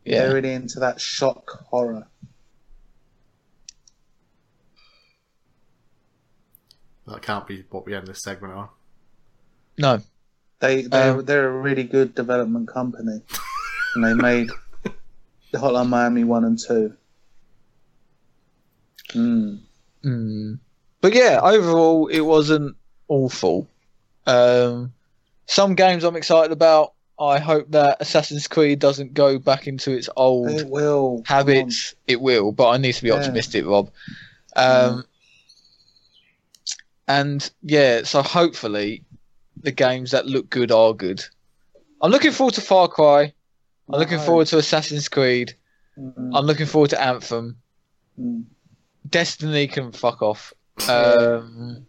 They're Yeah, really into that shock horror. That can't be what we end this segment on. no, They they're, Um, they're a really good development company, and they made the Hotline Miami one and two. Mm. Mm. But yeah, overall, it wasn't awful. Um, some games I'm excited about. I hope that Assassin's Creed doesn't go back into its old It will habits. It will, but I need to be Yeah. optimistic, Rob. Um, And yeah, so hopefully the games that look good are good. I'm looking forward to Far Cry. I'm looking No. forward to Assassin's Creed. Mm, I'm looking forward to Anthem. mm. Destiny can fuck off. Um,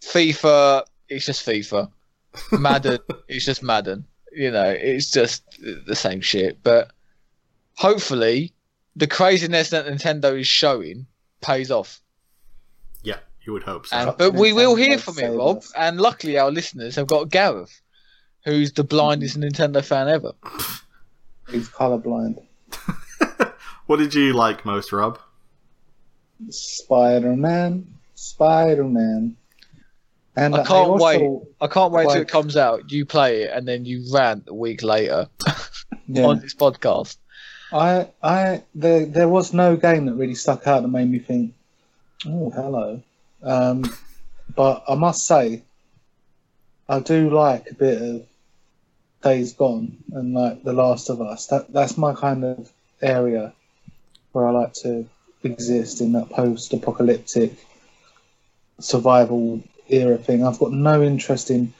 FIFA, it's just FIFA. Madden, it's just Madden. You know, it's just the same shit. But hopefully, the craziness that Nintendo is showing pays off. Yeah, You would hope so. And, but we will hear from it, Rob. us. And luckily, our listeners have got Gareth, who's the blindest Nintendo fan ever. He's colourblind. what did you like most, Rob? Spider Man, Spider Man. And I can't also- wait. I can't wait till it comes out. You play it, and then you rant a week later Yeah. on this podcast. I, I, there, there was no game that really stuck out that made me think, oh, hello. Um, but I must say, I do like a bit of Days Gone and like The Last of Us. That that's my kind of area where I like to exist in that post-apocalyptic survival era thing. I've got no interest in,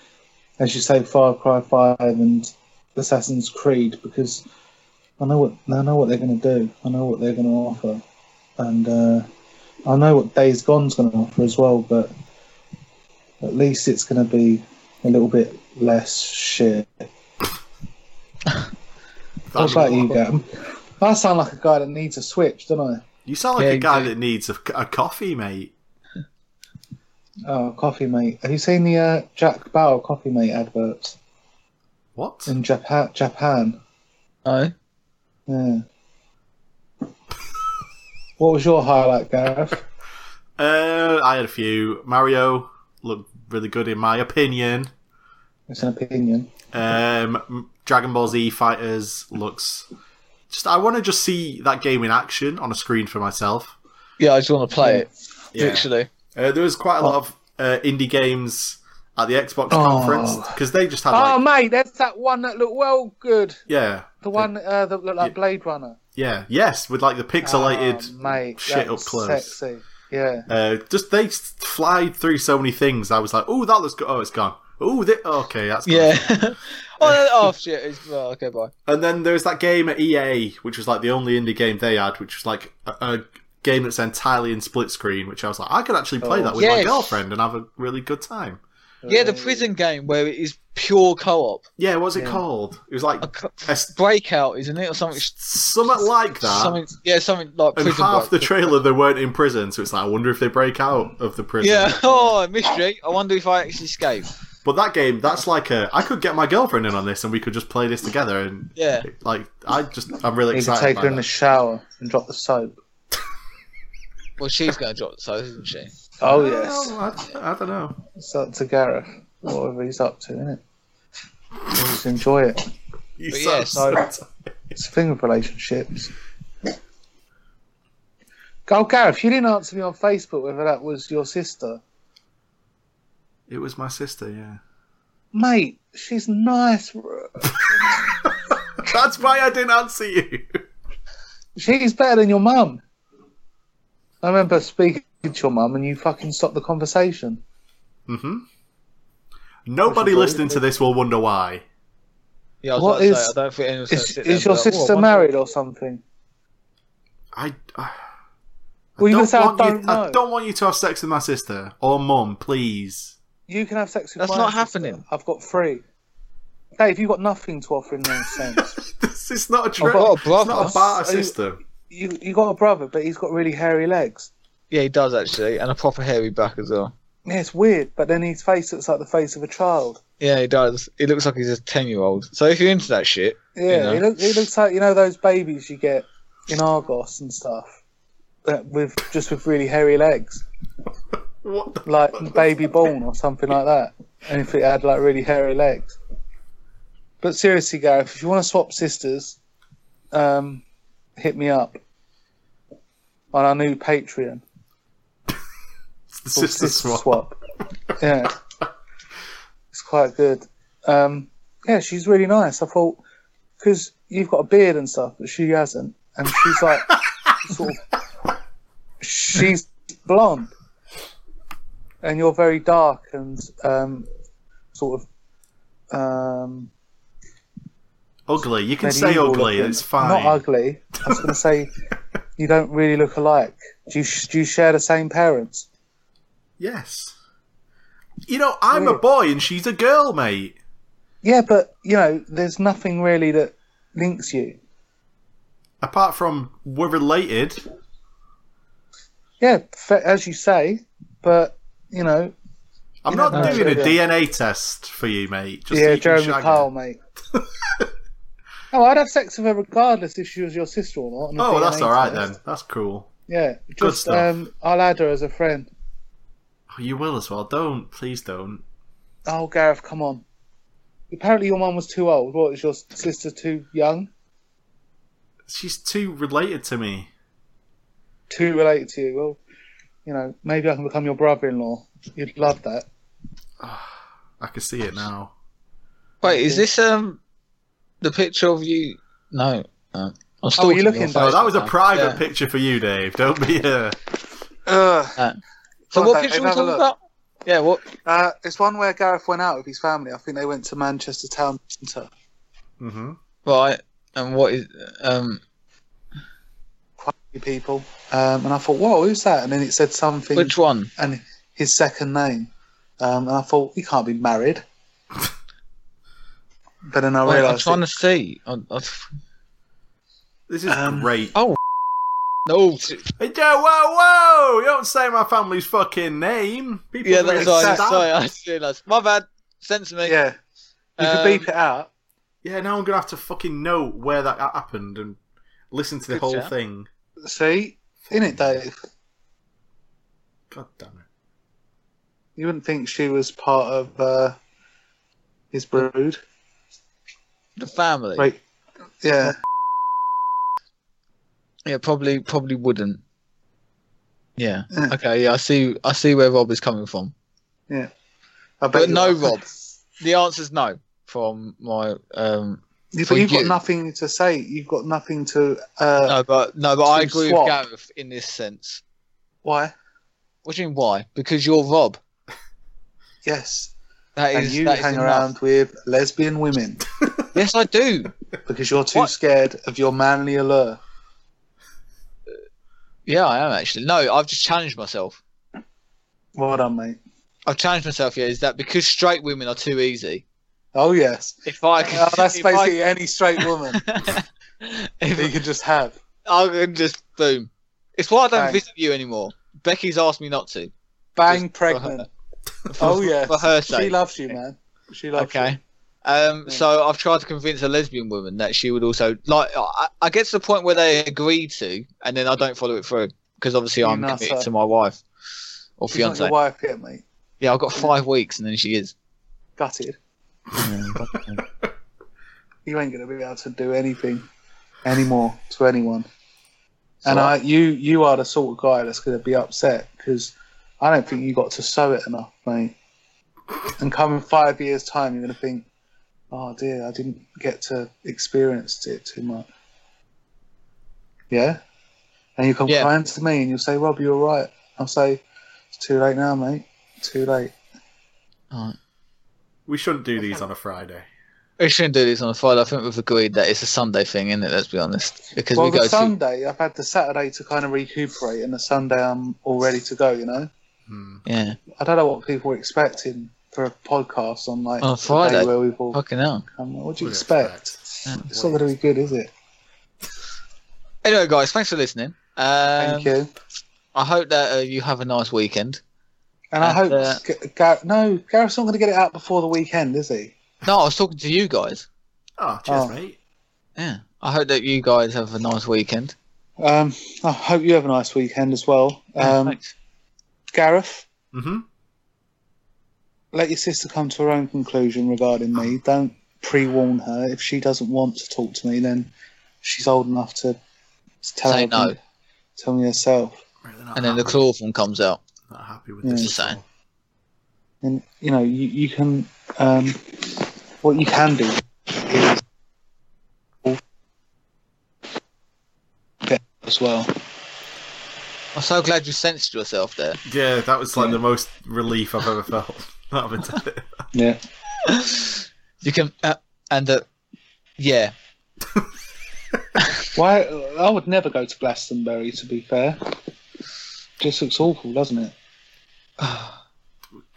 as you say, Far Cry Five and Assassin's Creed because I know what I know what they're going to do. I know what they're going to offer, and uh, I know what Days Gone's going to offer as well. But at least it's going to be a little bit less shit. What about you, Gavin? I sound like a guy that needs a switch, don't I? You sound like Yeah, a guy you do. that needs a, a coffee, mate. Oh, Coffee Mate. Have you seen the uh, Jack Bauer Coffee Mate adverts What? in Japan? Japan. No, Yeah. what was your highlight, Gareth? Uh, I had a few. Mario looked really good in my opinion. It's an opinion. Um, Dragon Ball Z Fighters looks. Just I want to just see that game in action on a screen for myself. yeah, I just want to play it. Yeah. Literally, Uh, there was quite a lot of uh, indie games at the Xbox Oh. conference because they just had Oh, like mate, there's that one that looked well good. yeah The one uh, that looked like Yeah. Blade Runner. yeah yes with like the pixelated Oh, mate, shit up close. Sexy. Yeah. Uh, just they fly through so many things. I was like, oh, that looks good. Oh, it's gone. Oh, thi- okay, that's good. yeah. oh, oh shit! It's, well, okay, bye. And then there was that game at EA, which was like the only indie game they had, which was like a, a game that's entirely in split screen. Which I was like, I could actually play Oh. that with my girlfriend and have a really good time. Yeah, the oh. prison game where it is pure co-op. Yeah, what's it Yeah. called? It was like A co- a s- breakout, isn't it, or something? something like that. Something, yeah, something like and prison half the trailer they weren't in prison, so it's like I wonder if they break out of the prison. Yeah. Oh, mystery. I wonder if I actually escape. But that game, that's like a I could get my girlfriend in on this and we could just play this together and Yeah. like I just I'm really You could excited. take her in that. the shower and drop the soap. Well, she's going to drop the soap, isn't she? Oh, yes. Well, I, I don't know. It's up to Gareth, whatever he's up to, isn't it? Just enjoy it. You But sound yes, so- It's a thing with relationships. Oh, Gareth, you didn't answer me on Facebook whether that was your sister. It was my sister, yeah. Mate, she's nice. That's why I didn't answer you. She's better than your mum. I remember speaking to your mum and you fucking stopped the conversation. hmm Nobody listening to this will wonder why. Yeah, I was What is- say, I don't think anyone's going Is, there is your like, "Oh, sister married or something? I. I Well, you don't can I want you, don't I know. don't want you to have sex with my sister or mum, please. You can have sex with That's my not sister. happening. I've got three. Dave, you've got nothing to offer in that sense. this is not a I've trip. got a It's brother. not a barter Are you- system. you you got a brother, but he's got really hairy legs. Yeah, he does actually, and a proper hairy back as well. Yeah, it's weird, but then his face looks like the face of a child. Yeah, he does. He looks like he's a ten-year-old. So if you're into that shit, Yeah, know? he, look, he looks like you know those babies you get in Argos and stuff, that with just with really hairy legs, What like baby born or something like that. And if it had like really hairy legs. But seriously, Gareth, if you want to swap sisters, um, hit me up on our new Patreon. It's the sister Sister swap. Swap. Yeah, it's quite good. Um, yeah, she's really nice. I thought because you've got a beard and stuff, but she hasn't, and she's like sort of she's blonde, and you're very dark and um, sort of um, Ugly. You can say ugly. looking. It's fine. Not ugly. I was going to say you don't really look alike. Do you do you share the same parents? Yes. You know, I'm a boy and she's a girl, mate. Yeah, but you know, there's nothing really that links you. Apart from we're related. Yeah, as you say, but you know, I'm You not know. doing a. DNA test for you, mate. Just yeah, Jeremy Powell, mate. oh, I'd have sex with her regardless if she was your sister or not. Oh, well, that's all right test. then. That's cool. Yeah, Good just stuff. um, I'll add her as a friend. Oh, you will as well. Don't, please don't. Oh, Gareth, come on. Apparently, your mum was too old. What is your sister too young? She's too related to me. Too related to you? Well, you know, maybe I can become your brother-in-law. You'd love that. I can see it now. Wait, is this um the picture of you? No, no. I'm Oh, you looking your Oh, that was a private Yeah. picture for you, Dave. Don't be a. Ugh. So what picture are we talking about? Yeah, what? Uh, it's one where Gareth went out with his family. I think they went to Manchester Town Centre. hmm Right, and what is um Quite a few people. Um, and I thought, whoa, who's that? And then it said something which one? and his second name. Um, and I thought, he can't be married. but then I Wait, I'm realised. trying it- to see. I, I, This is Um, great. oh no! t- Hey, Joe, whoa, whoa! You don't say my family's fucking name. People Yeah, that's right. understand. Sorry, I just realised. My bad. Sent to me. Yeah. You Um, could beep it out. Yeah, now I'm gonna have to fucking know where that happened and listen to the Good whole shout. thing. See? In it, Dave. God damn it! You wouldn't think she was part of uh, his brood. The family. Right. Yeah. Yeah, probably probably wouldn't. Yeah. Yeah. Okay. Yeah, I see. I see where Rob is coming from. I bet But no, are. Rob. The answer's no from my. um You- for but you've you. got nothing to say. You've got nothing to. Uh, No, but no, but I agree swap. with Gareth in this sense. Why? What do you mean? Why? Because you're Rob. Yes. That And is. you hang around with lesbian women Yes, I do. because you're too What? scared of your manly allure. Yeah, I am actually. No, I've just challenged myself. Well done, mate. I've challenged myself. Yeah, is that because straight women are too easy? Oh yes. If I can, Oh, that's if I- basically any straight woman if you if could just have. I can just boom. It's why I don't Bang. visit you anymore. Becky's asked me not to. Bang Just pregnant. For, Oh yeah. for her sake. She loves you, man. She loves okay. you. Um, Yeah. so I've tried to convince a lesbian woman that she would also like. I, I get to the point where they agree to, and then I don't follow it through because obviously You I'm nutter. committed to my wife or She's not fiance. your wife yet, mate. Yeah, I've got five weeks, and then she is. Gutted. You ain't gonna be able to do anything anymore to anyone. And I, you, you are the sort of guy that's gonna be upset because I don't think you got to sow it enough, mate. And come in five years' time, you're gonna think, "Oh dear, I didn't get to experience it too much." Yeah. And you come Yeah. crying to me, and you'll say, "Rob, you're right." I'll say, "It's too late now, mate. Too late." Alright. We shouldn't do these on a Friday. We shouldn't do this on a Friday. I think we've agreed that it's a Sunday thing, isn't it? Let's be honest, because well, we go the to Sunday, I've had the Saturday to kind of recuperate, and the Sunday I'm all ready to go. You know, Hmm. yeah. I don't know what people were expecting for a podcast on like On a the day Friday? where we've all Fucking hell. come. What do you What do you expect? expect? It's not going to be good, is it? Anyway, guys, thanks for listening. Um, Thank you. I hope that uh, you have a nice weekend. And I and, hope uh, G- Gar- no, Gareth's not going to get it out before the weekend, is he? No, I was talking to you guys. Oh, cheers, Oh. mate. Yeah. I hope that you guys have a nice weekend. Um, I hope you have a nice weekend as well. Um, Thanks. Gareth, hmm let your sister come to her own conclusion regarding me. Don't pre-warn her. If she doesn't want to talk to me, then she's old enough to, to tell Say her no. Tell me herself. Really And then the happy, chloroform comes out. Not happy with Yeah. this. Just at saying. And you know, you, you can um, what you can do is as well. I'm so glad you sensed yourself there. Yeah, that was like Yeah. the most relief I've ever felt. Not having done it. Yeah. You can, uh, and uh, yeah, Why? I would never go to Glastonbury. To be fair, just looks awful, doesn't it?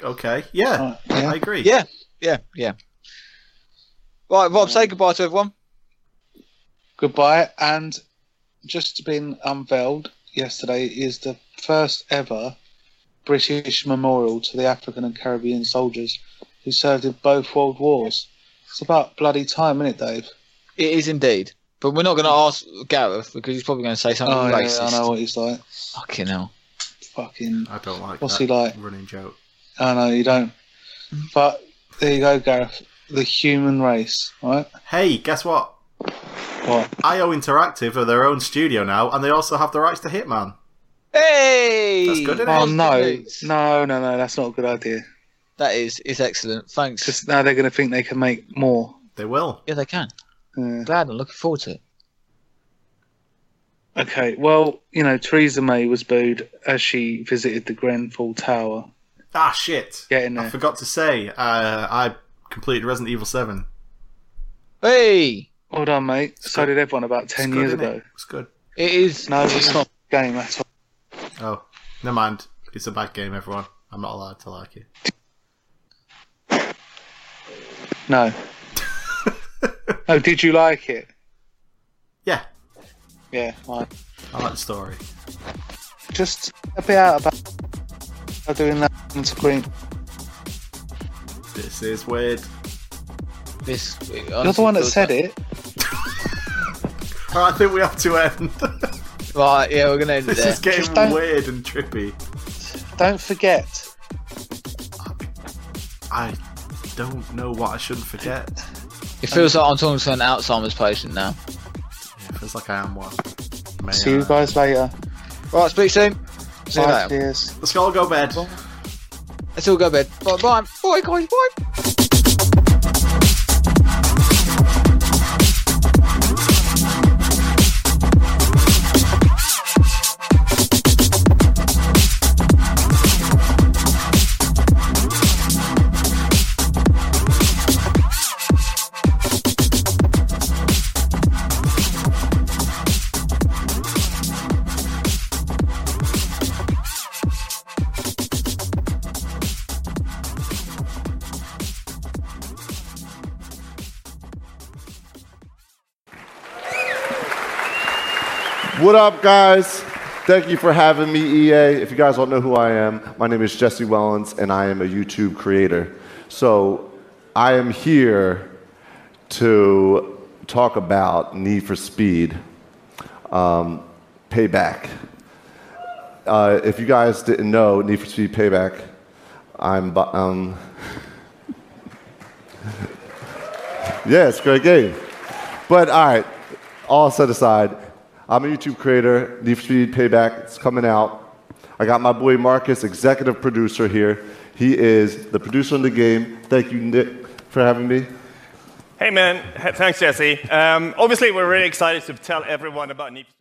Okay, yeah, Right, yeah. I agree. yeah, yeah, yeah. Right, Rob, say goodbye to everyone. Goodbye. And just been unveiled yesterday is the first ever British memorial to the African and Caribbean soldiers who served in both world wars. It's about bloody time, isn't it, Dave? It is indeed. But we're not going to ask Gareth because he's probably going to say something Oh, yeah, racist. I know what he's like. Fucking hell. Fucking. I don't like What's that he like? running joke. I know you don't. But there you go, Gareth. The human race, right? Hey, guess what? What? IO Interactive are their own studio now, and they also have the rights to Hitman. Hey! That's good, isn't it? Oh no, no, no, no! That's not a good idea. That is is excellent. Thanks. Just now they're going to think they can make more. They will. yeah, they can. Yeah. Glad. I'm looking forward to it. Okay, well, you know, Theresa May was booed as she visited the Grenfell Tower. Ah, shit. Get in I there. forgot to say, uh, I completed Resident Evil 7. Hey! Well done, mate. So good. did everyone about ten good, years isn't it? ago. It's good. It is. No, it's not a game at all. Oh, never mind. It's a bad game, everyone. I'm not allowed to like it. No. oh, did you like it? Yeah, Yeah, right. I like the story. Just a bit out about doing that on screen. This is weird. This. You're the one that said it. I think we have to end. Right, yeah, we're going to end it this is getting weird and trippy. Don't forget. I don't know what I shouldn't forget. It feels like I'm talking to an Alzheimer's patient now. It feels like I am one. May See you uh, guys later. Right, speak soon. See you later. cheers. Let's all go bed. Let's all go to bed. Bye, bye. Bye, guys. Bye. Up, guys? Thank you for having me, EA. If you guys don't know who I am, my name is Jesse Wellens, and I am a YouTube creator. So I am here to talk about Need for Speed um, Payback. Uh, if you guys didn't know, Need for Speed Payback, I'm. Um, yeah, it's great game. But all right, all set aside, I'm a YouTube creator. For Speed Payback. It's coming out. I got my boy Marcus, executive producer here. He is the producer of the game. Thank you, Nick, for having me. Hey man, thanks Jesse. Um, obviously, we're really excited to tell everyone about for Speed.